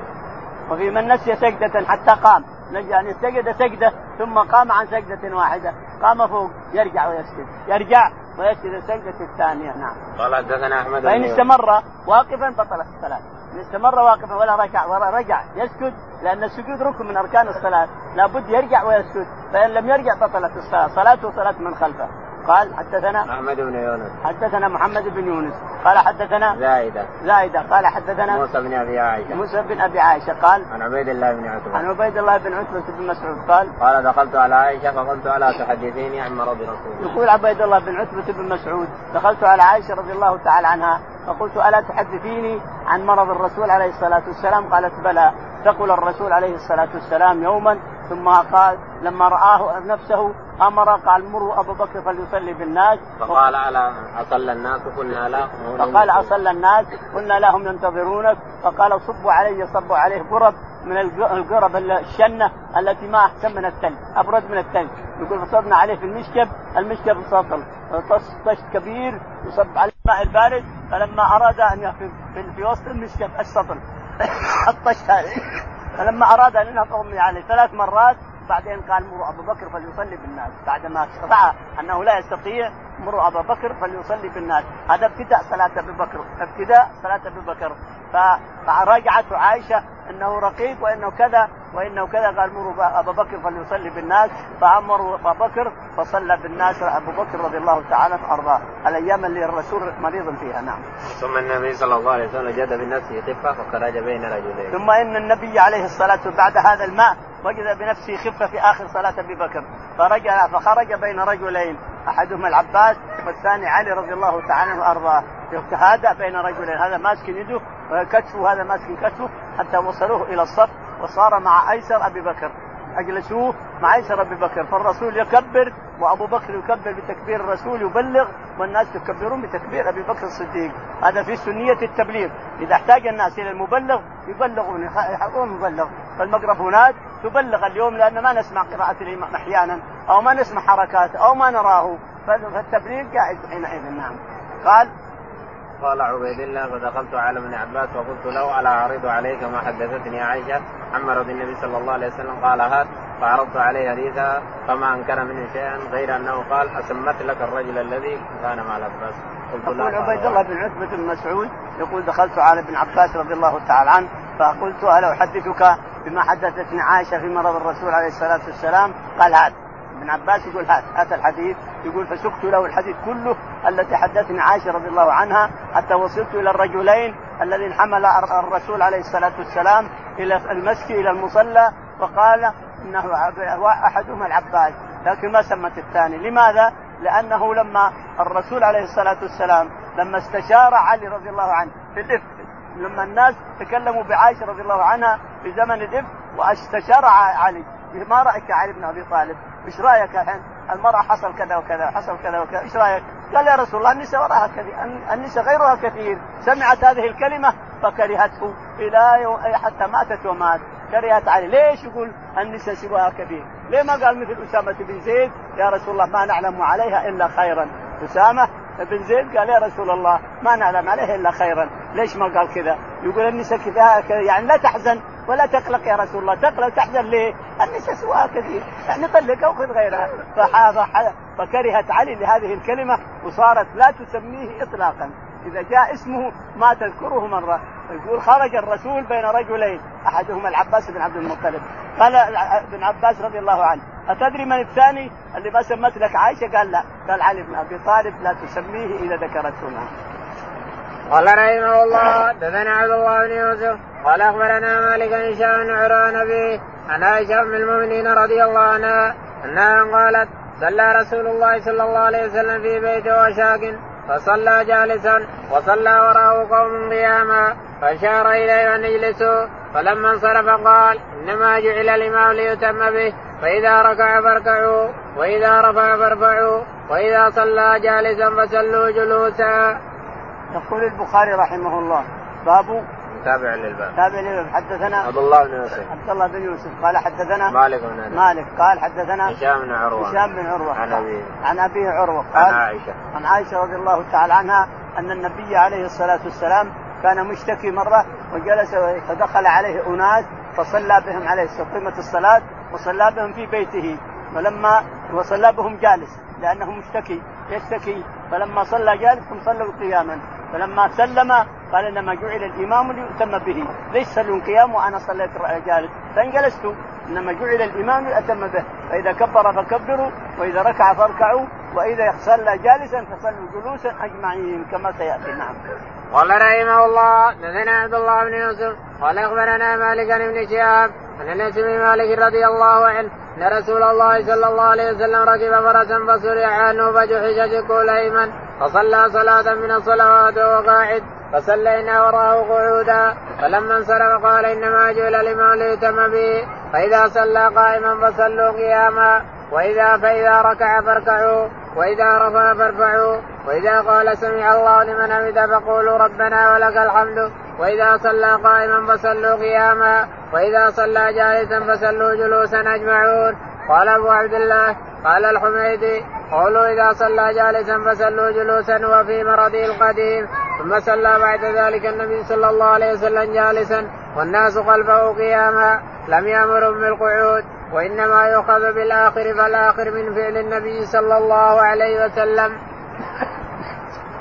وفي من نسي سجدة حتى قام. يعني سجد سجدة ثم قام عن سجدة واحدة. قام فوق يرجع ويسجد. يرجع. ويسجد السجدة الثانية نعم. قال حدثنا أحمد فإن استمر واقفا بطلت الصلاة. إن استمر واقفا ولا ركع ولا رجع يسجد لأن السجود ركن من أركان الصلاة. لابد يرجع ويسجد فإن لم يرجع بطلت الصلاة صلاته صلاة من خلفه. قال حدثنا محمد بن يونس. حدثنا محمد بن يونس. قال حدثنا زائدة زائدة قال حدثنا موسى بن أبي عائشة. موسى بن أبي عائشة. قال عن عبيد الله بن عتبة. عن عبيد الله بن عتبة بن مسعود. قال قال دخلت على عائشة فقلت ألا تحدثيني عن مرض رسول الله. يقول عبيد الله بن عتبة بن مسعود. دخلت على عائشة رضي الله تعالى عنها فقلت ألا تحدثيني عن مرض الرسول عليه الصلاة والسلام؟ قالت بلى. ثقل الرسول عليه الصلاة والسلام يوما ثم قال لما رآه نفسه أمر قال مروا أبو بكر فليصلي بالناس فقال على أصلى الناس؟ قلنا لا فقال أصلى الناس؟ قلنا لهم ينتظرونك. فقال صبوا علي صبوا عليه قرب من القرب الشنة التي ما أحسن من الثلج أبرد من الثلج يقول فصبنا عليه في المشكب المشكب سطل طشت كبير يصب عليه الماء البارد. فلما أراد أن في, في وسط المشكب السطل الطش هذه. فلما أراد أن ينهضهم يعني ثلاث مرات بعدين قال مروا أبو بكر فليصلي بالناس بعد ما استطاع أنه لا يستطيع مروا أبا بكر فليصلي بالناس هذا ابتداء صلاة أبي بكر ابتداء صلاة أبي بكر. فراجعته عائشة إنه رقيق وإنه كذا وإنه كذا. قال مروا أبا بكر فليصلي بالناس فامروا أبا بكر فصلى بالناس أبو بكر رضي الله تعالى أرضاه. الأيام اللي الرسول مريض فيها نعم. ثم النبي صلى الله عليه وسلم وجد بنفسه خفة فخرج بين رجلين. ثم إن النبي عليه الصلاة والسلام بعد هذا الماء وجد بنفسه خفة في آخر صلاة أبي بكر. فرجع فخرج بين رجلين. أحدهما العباس والثاني علي رضي الله تعالى عنه وارضاه يتهادى بين رجلين هذا ماسك يده كتفه وهذا ماسك كتفه حتى وصلوه إلى الصف وصار مع أيسر أبي بكر. أجلسوه مع أيسر أبي بكر. فالرسول يكبر وأبو بكر يكبر بتكبير الرسول يبلغ والناس يكبرون بتكبير أبي بكر الصديق. هذا في سنية التبليغ. إذا احتاج الناس إلى المبلغ يبلغون يحضرون مبلغ فالميكروفونات تبلغ اليوم لأن ما نسمع قراءة الامام أحيانا أو ما نسمع حركات أو ما نراه. فالتبليغ جائز حينئذ نعم. قال قال عبيد الله فدخلت على ابن عباس وقلت له ألا أعرض عليك ما حدثتني عائشة؟ عن مرض النبي صلى الله عليه وسلم قال هات فعرضت عليه حديثا فما أنكر منه شيئا غير أنه قال أسمت لك الرجل الذي كان مع العباس. قلت يقول عبيد الله بن عتبة بن مسعود يقول دخلت على ابن عباس رضي الله تعالى عنه فقلت ألا أحدثك بما حدثتني عائشة في مرض الرسول عليه الصلاة والسلام؟ قال هات ابن عباس يقول هات هات الحديث يقول فسكت له الحديث كله التي حدثني عائشة رضي الله عنها حتى وصلت إلى الرجلين الذين حمل الرسول عليه الصلاة والسلام إلى المسجد إلى المصلى وقال إنه أحدهما العباس لكن ما سمت الثاني لماذا؟ لأنه لما الرسول عليه الصلاة والسلام لما استشار علي رضي الله عنه في الإفك لما الناس تكلموا بعائشة رضي الله عنها في زمن الإفك واستشار علي ما رأيك علي بن أبي طالب؟ إيش رأيك الحين؟ المرأة حصل كذا وكذا حصل كذا وكذا إيش رأيك؟ قال يا رسول الله النساء وراها كثير النساء غيرها كثير. سمعت هذه الكلمة؟ فكرهته إلى حتى ماتت ومات. كرهت عليه. ليش يقول النساء سواها كثير ليه ما قال مثل أسامة بن زيد؟ يا رسول الله ما نعلم عليها إلا خيرا. أسامة بن زيد قال يا رسول الله ما نعلم عليها إلا خيرا. ليش ما قال كذا؟ يقول النساء كذا يعني لا تحزن. ولا تقلق يا رسول الله تقلق تحزن ليه؟ النساء سواها كثير يعني طلقها وخذ غيرها فكرهت علي لهذه الكلمة وصارت لا تسميه اطلاقا. إذا جاء اسمه ما تذكره مرة. يقول خرج الرسول بين رجلين أحدهما العباس بن عبد المطلب. قال ابن عباس رضي الله عنه أتدري من الثاني؟ اللي ما سمت لك عائشة؟ قال لا. قال علي بن أبي طالب لا تسميه إذا ذكرته نعم قال رحمه الله دثنا عبد الله بن يوسف قال أخبرنا مالك هشام بن عران به عن عائشة أم المؤمنين رضي الله عنها أنها قالت صلى رسول الله صلى الله عليه وسلم في بيت وشاك فصلى جالسا وصلى وراءه قوم قياما فأشار اليه أن اجلسوا فلما انصرف قال إنما جعل الإمام ليتم به فإذا ركع فاركعوا وإذا رفع فارفعوا وإذا صلى جالسا فصلوا جلوسا. يقول البخاري رحمه الله باب تابع للباب. تابع للباب. حدثنا عبد الله بن يوسف. عبد الله بن يوسف. قال حدثنا مالك بن انس مالك. قال حدثنا هشام بن عروة. هشام بن عروة. عن ابيه عن ابيه عروة. عن قال عائشة. عن عائشة رضي الله تعالى عنها أن النبي عليه الصلاة والسلام كان مشتكي مرة وجلس فدخل عليه أناس فصلى بهم عليه قيمة الصلاة وصلى بهم في بيته. ولما وصلى بهم جالس لأنه مشتكي. يشتكي. فلما صلى جالس صلوا قياما. فلما سلم قال إنما جعل الإمام ليؤتم به. ليس صلوا قيام وأنا صليت جالس. فان جلست إنما جعل الإمام ليؤتم به. فإذا كبر فكبروا وإذا ركع فاركعوا وإذا صلى جالسا فصلوا جلوسا أجمعين كما سيأتي. نعم. قال رحمه الله دثنا عبد الله بن يوسف. قال أخبرنا مالك بن شهاب. عن أنس بن مالك رضي الله عنه. إن رسول الله صلى الله عليه وسلم ركب فرسا فسرع عنه فجحش شقه الايمن فصلى صلاة من الصلوات وهو قاعد. فصلينا وراءه قعودا فلما انصرف قال إنما جعل الامام ليتم به فإذا صلى قائما فصلوا قياما وإذا فإذا ركع فاركعوا وإذا رفع فارفعوا وإذا قال سمع الله لمن حمد فقولوا ربنا ولك الحمد وإذا صلى قائما فصلوا قياما وإذا صلى جالسا فصلوا جلوسا أجمعون. قال أبو عبد الله قال الحميدي قولوا إذا صلى جالسا فصلوا جلوسا وفي مرضه القديم ثم صلى بعد ذلك النبي صلى الله عليه وسلم جالسا والناس خلفه قياما لم يامرهم بالقعود وإنما يؤخذ بالآخر فالآخر من فعل النبي صلى الله عليه وسلم.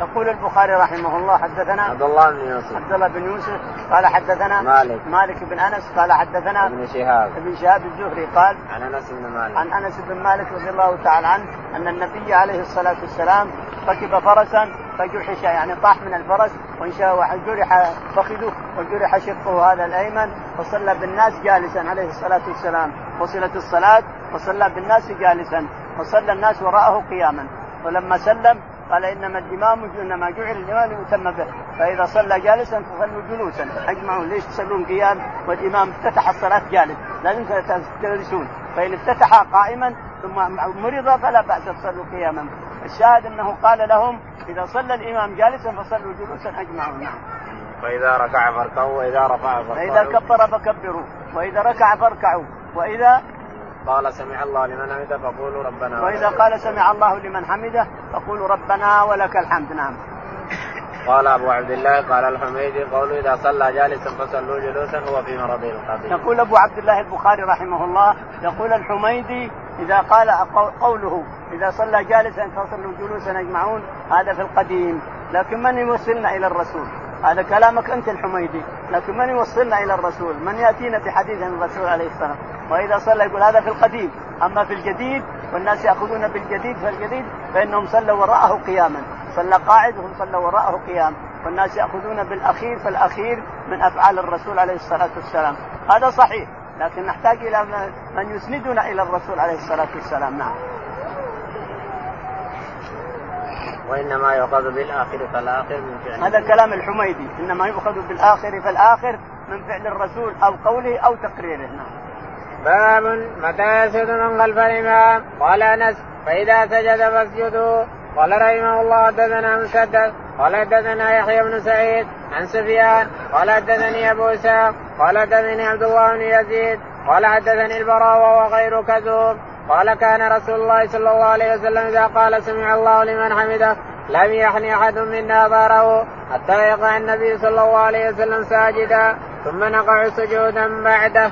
يقول البخاري رحمه الله حدثنا عبد الله بن يوسف. عبد الله بن يوسف قال حدثنا مالك. مالك بن أنس قال حدثنا ابن شهاب. ابن شهاب الزهري قال عن أنس بن مالك. عن أنس بن مالك رضي الله تعالى عنه أن النبي عليه الصلاة والسلام ركب فرسا فجرح يعني طاح من الفرس وجرح فخذه وجرح شقه هذا الأيمن وصلى بالناس جالسا عليه الصلاة والسلام. وصلت الصلاة وصلى بالناس جالسا وصلى الناس وراءه قياما. ولما سلم قال إنما الامام إنما جعل الامام ليتم به. فإذا صلى جالسا فصلوا جلوسا. أجمعوا ليش تصلون قيام والإمام افتتح الصلاة جالس؟ لازم تجلسون. فإن افتتح قائما ثم مرض فلا بأس تصلوا قياما. الشاهد أنه قال لهم إذا صلى الإمام جالسا فصلوا جلوسا أجمعوا. نعم. فإذا ركع فاركعوا وإذا رفع فارفعوا فإذا كبر فكبروا وإذا ركع فاركعوا وإذا قال سمع الله لمن حمده فقولوا ربنا وإذا قال سمع الله لمن حمده فقولوا ربنا ولك الحمد. نعم. قال أبو عبد الله قال الحميدي قولوا إذا صلى جالسا فصلوا جلوسا هو في مرضه القديم. يقول أبو عبد الله البخاري رحمه الله يقول الحميدي إذا قال قوله إذا صلى جالسا فصلوا جلوسا أجمعون هذا في القديم لكن من يوصلنا إلى الرسول؟ هذا كلامك أنت الحميدي لكن من يوصلنا إلى الرسول؟ من يأتينا بحديث عن الرسول عليه السلام وإذا صلى يقول هذا في القديم أما في الجديد والناس يأخذون بالجديد فالجديد فإنهم صلوا وراءه قياما صلى قاعد وهم صلوا وراءه قيام. والناس يأخذون بالأخير فالأخير من أفعال الرسول عليه الصلاة والسلام. هذا صحيح لكن نحتاج إلى من يسندنا إلى الرسول عليه الصلاة والسلام. نعم. وإنما يؤخذ بالآخر فالآخر من فعل هذا كلام الحميدي. إنما يؤخذ بالآخر فالآخر من فعل الرسول أو قوله أو تقريره. نعم. باب متى يسجد من خلف الإمام؟ قال أنس فإذا سجد فاسجدوا. قال رحمه الله حدثنا مسدد قال حدثنا يحيى بن سعيد عن سفيان قال حدثني أبو إسحاق قال حدثني عبد الله بن يزيد قال حدثني البراء وهو غير كذوب قال كان رسول الله صلى الله عليه وسلم إذا قال سمع الله لمن حمده لم يحن أحد منا ظهره حتى يقع النبي صلى الله عليه وسلم ساجدا ثم نقع سجودا بعده.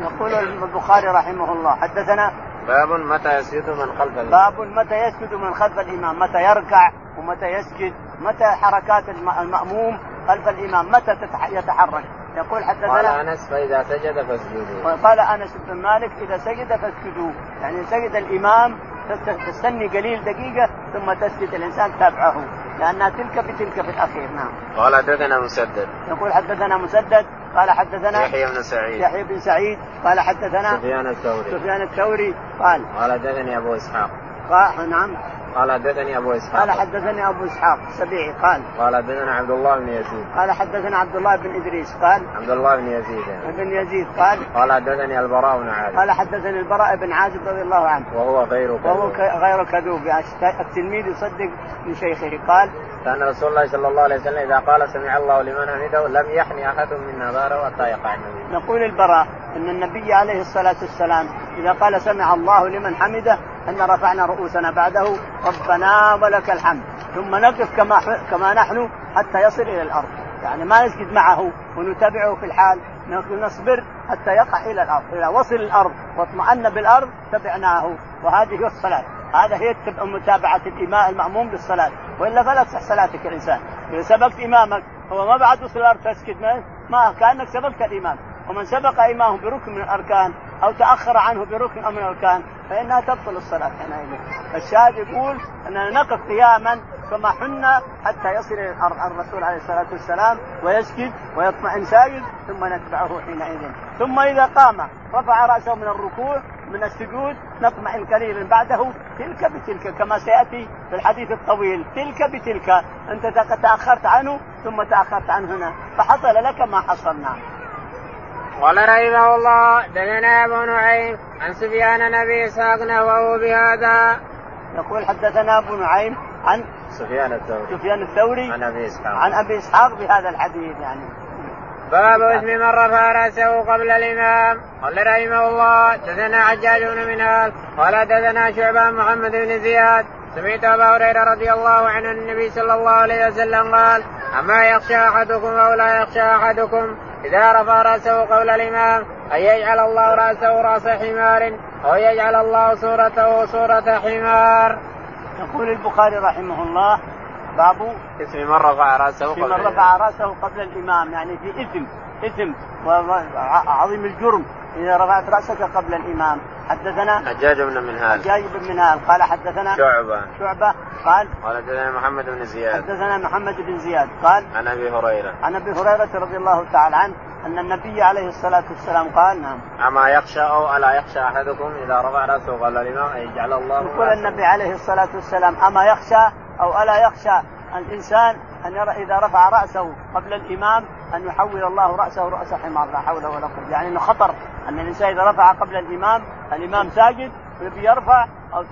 يقول البخاري رحمه الله حدثنا باب متى يسجد من خلف الإمام. باب متى يسجد من خلف الإمام؟ متى يركع ومتى يسجد؟ متى حركات المأموم خلف الإمام؟ متى يتحرك؟ يقول حدثنا قال أنس فإذا سجد فاسجدوا. قال أنس بن مالك إذا سجد فاسجدوا. يعني سجد الإمام تستني قليل دقيقة ثم تسجد الإنسان تابعه. لانها تلك بتلك في الأخير نعم. قال حدثنا مسدد. يقول حدثنا مسدد قال حدثنا يحيى بن سعيد. يحيى بن سعيد قال حدثنا سفيان الثوري. سفيان الثوري قال. قال حدثني أبو إسحاق. قال نعم. قال حدثني أبو إسحاق. قال حدثني أبو إسحاق السبيعي قال. قال حدثنا عبد الله بن يزيد. قال حدثنا عبد الله بن إدريس قال. عبد الله بن يزيد. يعني. بن يزيد قال. قال حدثني البراء بن عازب. قال حدثني البراء بن عازب رضي الله عنه. وهو غير كذوب. وهو غير كذوب. يعني التلميذ يصدق من شيخه قال. كان رسول الله صلى الله عليه وسلم إذا قال سمع الله لمن حمده لم يحني أحد منا غيره حتى يقع النبي. نقول البراء أن النبي عليه الصلاة والسلام إذا قال سمع الله لمن حمده أن رفعنا رؤوسنا بعده ربنا ولك الحمد. ثم نقف كما كما نحن حتى يصل إلى الأرض. يعني ما نسجد معه ونتابعه في الحال نصبر حتى يقع إلى الأرض اذا وصل الأرض. واطمأن بالأرض تبعناه. وهذه هي الصلاة. هذا هي متابعة الامام المأموم بالصلاة. وإلا فلا تصح صلاتك الانسان إذا سبقت إمامك هو ما بعد وصل الأرض تسكت ما كأنك سبقت الإمام. ومن سبق إمامه بركن من الأركان أو تأخر عنه بركن من الأركان فإنها تبطل الصلاة حينئذ. فالشاهد يقول أننا نقف قياما كما حنا حتى يصل إلى الرسول عليه الصلاة والسلام ويسجد ويطمئن ساجد ثم نتبعه حينئذ. ثم إذا قام رفع رأسه من الركوع من السجود نطمئن قليلا بعده تلك بتلك كما سيأتي في الحديث الطويل تلك بتلك. أنت تأخرت عنه ثم تأخرت عنه هنا فحصل لك ما حصل نعم قال رحمه الله دثنا ابو نعيم عن سفيان نبي إسحاق نحوه بهذا. يقول حدثنا ابو نعيم عن سفيان الثوري. سفيان الثوري عن أبي إسحاق. عن أبي إسحاق بهذا الحديث يعني. باب اسم من رفع راسه قبل الإمام. قال رحمه الله دثنا حجاج بن منهال قال دثنا شعبان محمد بن زياد. سمعت أبا هريرة رضي الله عنه النبي صلى الله عليه وسلم قال أما يخشى أحدكم أو لا يخشى أحدكم إذا رفع رأسه قبل الإمام أن يجعل الله رأسه رأس حمار أو يجعل الله صورته صورة حمار. يقول البخاري رحمه الله باب اسم من رفع رأسه قبل من رفع رأسه قبل الإمام يعني في اثم اثم عظيم الجرم إذا رفعت رأسك قبل الإمام حدثنا حجاج بن منهال. حجاج بن منهال. قال حدثنا شعبة. شعبة. قال قال حدثنا محمد بن زياد. حدثنا محمد بن زياد. قال عن أبي هريرة. عن أبي هريرة رضي الله تعالى عنه أن النبي عليه الصلاة والسلام قال نعم. أما يخشى أو ألا يخشى أحدكم إذا رفع رأسه قال ان يجعل الله يقول النبي عليه الصلاة والسلام أما يخشى أو ألا يخشى الإنسان أن يرى إذا رفع رأسه قبل الإمام أن يحول الله رأسه رأس حمار لا حول ولا قوة يعني إنه خطر أن الإنسان إذا رفع قبل الإمام الإمام ساجد ويبي يرفع أو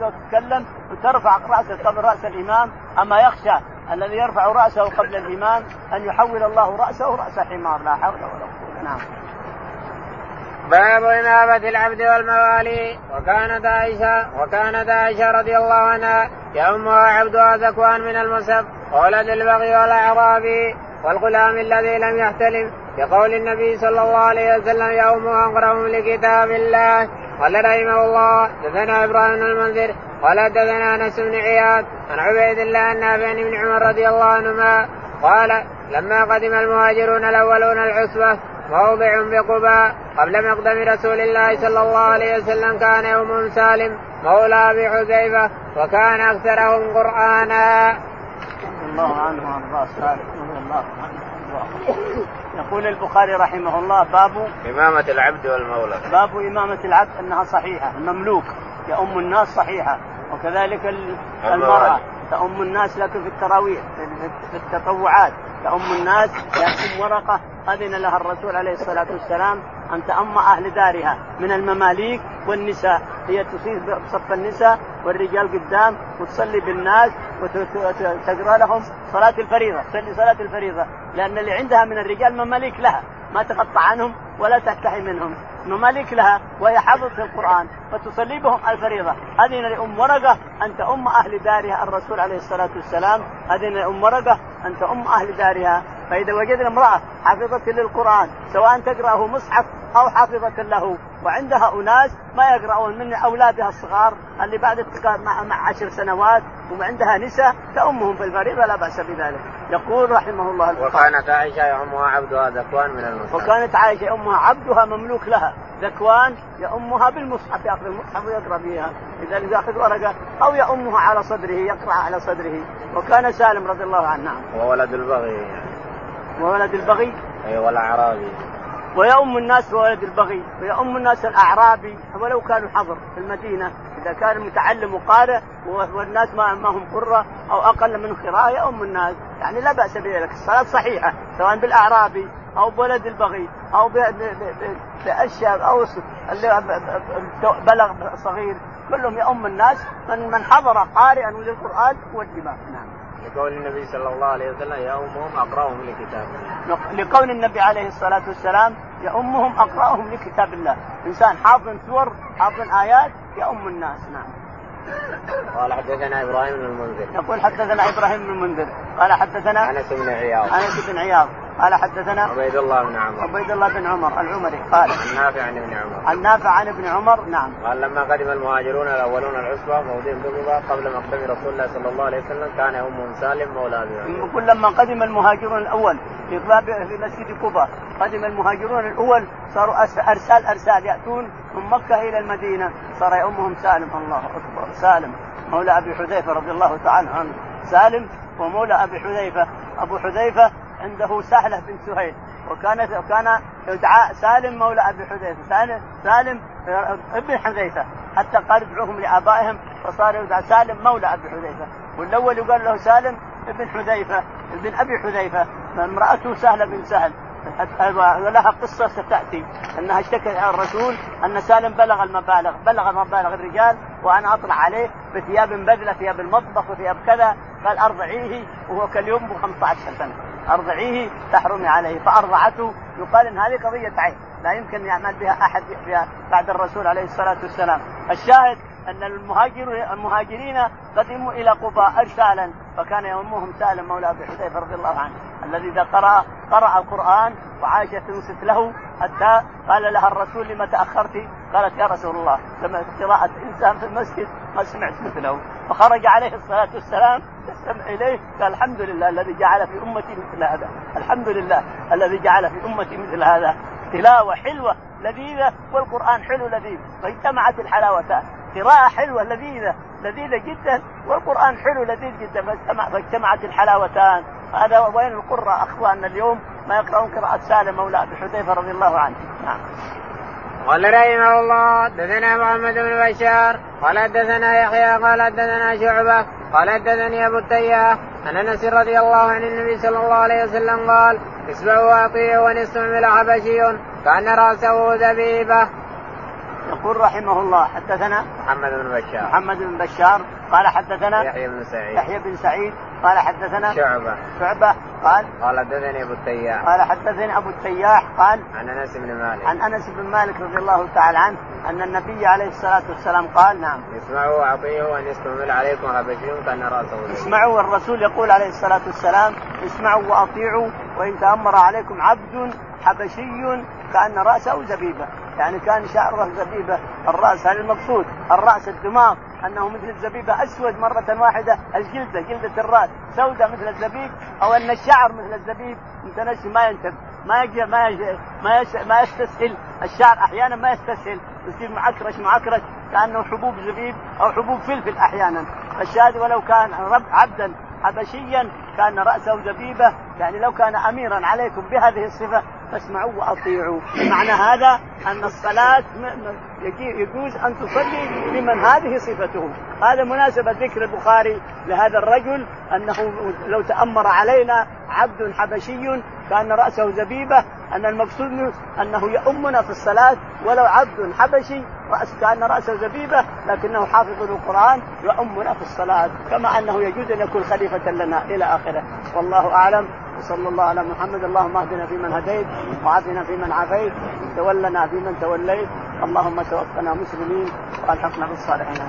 تتكلم وترفع رأسه قبل رأس الإمام. أما يخشى الذي يرفع رأسه قبل الإمام أن يحول الله رأسه رأس حمار لا حول ولا قوة. نعم. باب إنابة العبد والموالي. وكانت عائشة وكانت عائشة رضي الله عنها يأمها عبدها ذكوان من المسب وولد البغي والأعرابي والغلام الذي لم يحتلم بقول النبي صلى الله عليه وسلم يومها أقرأهم لكتاب الله. قال رحمه الله دثنا إبراهيم المنذر قال دثنا أنس بن عياد عن عبيد الله النافع بن عمر رضي الله عنهما قال لما قدم المهاجرون الأولون العصبة موضع بقباء قبل مقدم رسول الله صلى الله عليه وسلم كان يوم سالم مولى ابي حذيفه وكان أكثرهم قرآنا. رضي الله عنه وأرضاه رضي الله عنه يقول البخاري رحمه الله باب إمامة العبد والمولى. باب إمامة العبد أنها صحيحة المملوك يؤم الناس صحيحة وكذلك المرأة. تؤم الناس لكن في التراويح في التطوعات. تؤم الناس لكن ورقة أذن لها الرسول عليه الصلاة والسلام أن تأم أهل دارها من المماليك والنساء هي تصيب صف النساء والرجال قدام وتصلي بالناس وتقرأ لهم صلاة الفريضة تصلي صلاة الفريضة لأن اللي عندها من الرجال مماليك لها ما تقطع عنهم ولا تستحي منهم. مماليك لها وهي حفظت القرآن فتصلي بهم الفريضة أذن لأم ورقة أن تأم أهل دارها الرسول عليه الصلاة والسلام. أذن لأم ورقة أن تأم أهل دارها. فإذا وجدنا امرأة حافظة للقرآن سواء تقرأه مصحف أو حافظة له وعندها أناس ما يقرؤون من أولادها الصغار اللي بعد مع عشر سنوات وعندها نساء تأمهم في الفريضة لا بأس بذلك. يقول رحمه الله البخاري. وكانت عائشة يأمها عبدها ذكوان من المصحف. وكانت عائشة يأمها عبدها مملوك لها. ذكوان يأمها بالمصحف يأخذ المصحف ويقرأ فيها. إذا يأخذ ورقة أو يأمها على صدره يقرأ على صدره. وكان سالم رضي الله عنه. نعم. وولد البغي. وولد البغي. أي والأعرابي ويؤم الناس وولد البغي. ويؤم الناس الأعرابي. ولو كانوا حضر في المدينة. إذا كان المتعلم وقارئ والناس ما ما هم قرة أو أقل من قراءة يؤم الناس. يعني لا بأس بذلك. الصلاة صحيحة سواء بالأعرابي أو بولد البغي أو بالشاب أو اللي بلغ صغير. كلهم يؤم الناس. من من حضر قارئا للقرآن والجماع نعم. لقول النبي صلى الله عليه وسلم يؤمهم أقرأهم لكتاب الله. لقول النبي عليه الصلاة والسلام يؤمهم أقرأهم لكتاب الله، إنسان حافظ سور حافظ آيات يؤم الناس نعم. قال حدثنا إبراهيم بن المنذر. يقول حدثنا إبراهيم بن المنذر. قال حدثنا أنس بن عياض. أنس بن عياض. قال حدثنا عبيد الله بن عمر. عبيد الله بن عمر العمري قال عن نافع عن ابن عمر. عن نافع عن ابن عمر نعم. قال لما قدم المهاجرون الأولون العصبة موضعهم بقباء قبل مقدم رسول الله صلى الله عليه وسلم كان امهم سالم مولى أبي يقول لما قدم المهاجرون الأول في في مسجد قباء قدم المهاجرون الأول صاروا ارسال أرسال يأتون من مكة إلى المدينة. صار أمهم سالم الله أكبر سالم. مولى أبي حذيفة رضي الله تعالى عنه. سالم ومولى أبي حذيفة. أبو حذيفة عنده سهلة بن سهيل. وكانت كان يدعى سالم مولى أبي حذيفة. سالم سالم ابن حذيفة. حتى قال ادعوهم لآبائهم فصار يدعى سالم مولى أبي حذيفة. والأول يقال له سالم ابن حذيفة ابن أبي حذيفة. امراته سهلة بن سهل. ولها قصة ستأتي. أنها اشتكت على الرسول أن سالم بلغ المبالغ بلغ مبالغ الرجال وأنا أطلع عليه بثياب بذلة ثياب المطبخ وثياب كذا. قال أرضعيه وهو كاليوم ب 15 سنة. أرضعيه تحرمي عليه. فأرضعته. يقال إن هذه قضية عين. لا يمكن يعمل بها أحد بها بعد الرسول عليه الصلاة والسلام. الشاهد أن المهاجر المهاجرين قدموا إلى قباء ارسالا فكان يؤمهم سالم مولى أبي حذيفة رضي الله عنه الذي إذا قرا قرأ القرآن وعائشه تنصت له حتى قال لها الرسول لما تأخرت؟ قالت يا رسول الله سمعت قراءة إنسان في المسجد ما سمعت مثله فخرج عليه الصلاة والسلام يستمع إليه قال الحمد لله الذي جعل في أمتي مثل هذا الحمد لله الذي جعل في أمتي مثل هذا تلاوة حلوة لذيذة والقرآن حلو لذيذ. فاجتمعت الحلاوتان. قراءة حلوة لذيذة لذيذة جدا والقرآن حلو لذيذ جدا. فاجتمع فاجتمعت الحلاوتان. هذا وين القراء أخواننا اليوم ما يقرؤون قراءة سالم مولى أبي حذيفة رضي الله عنه. نعم. قال رحمه الله حدثنا محمد بن بشار قال حدثنا يحيى قال حدثنا شعبة قال حدثني أبو التياح عن أنس رضي الله عن النبي صلى الله عليه وسلم قال اسمعوا وأطيعوا ونستعمل حبشي كان رأسه زبيبه يقول رحمه الله حدثنا محمد بن بشار. محمد بن بشار قال حدثنا يحيى بن سعيد. يحيى بن سعيد قال حدثنا شعبة. شعبة قال قال حدثني أبو التياح. قال حدثني أبو التياح قال عن أنس بن مالك. عن أنس بن مالك رضي الله تعالى عنه أن النبي عليه الصلاة والسلام قال نعم. اسمعوا وأطيعوا ان يستمل عليكم حبشي كأن راسه اسمعوا والرسول يقول عليه الصلاة والسلام اسمعوا وأطيعوا وإن تأمر عليكم عبد حبشي كأن رأسه زبيبة. يعني كان شعره زبيبة الرأس هذا المقصود؟ الرأس الدماغ أنه مثل الزبيبه أسود مرة واحدة الجلدة جلدة الرأس سوداء مثل الزبيب أو أن الشعر مثل الزبيب متنسي ما ينتبه ما يجي ما يجي ما, يش ما يستسهل. الشعر أحيانا ما يستسهل يصير معكرش معكرش كأنه حبوب زبيب أو حبوب فلفل أحيانا. الشاهد ولو كان رب عبدا حبشيا كان رأسه زبيبة يعني لو كان أميرا عليكم بهذه الصفة فاسمعوا وأطيعوا. معنى هذا أن الصلاة يجوز أن تصلي لمن هذه صفته هذا مناسبة ذكر البخاري لهذا الرجل أنه لو تأمر علينا عبد حبشي كأن رأسه زبيبة أن المقصود أنه يؤمنا في الصلاة ولو عبد حبشي رأس كأن رأسه زبيبة لكنه حافظ للقرآن يؤمنا في الصلاة كما أنه يجوز أن يكون خليفة لنا إلى آخره. والله أعلم. وصلى الله على محمد. اللهم اهدنا فيمن هديت وعافنا فيمن عافيت. وتولنا فيمن توليت. اللهم توفنا مسلمين وألحقنا بالصالحين.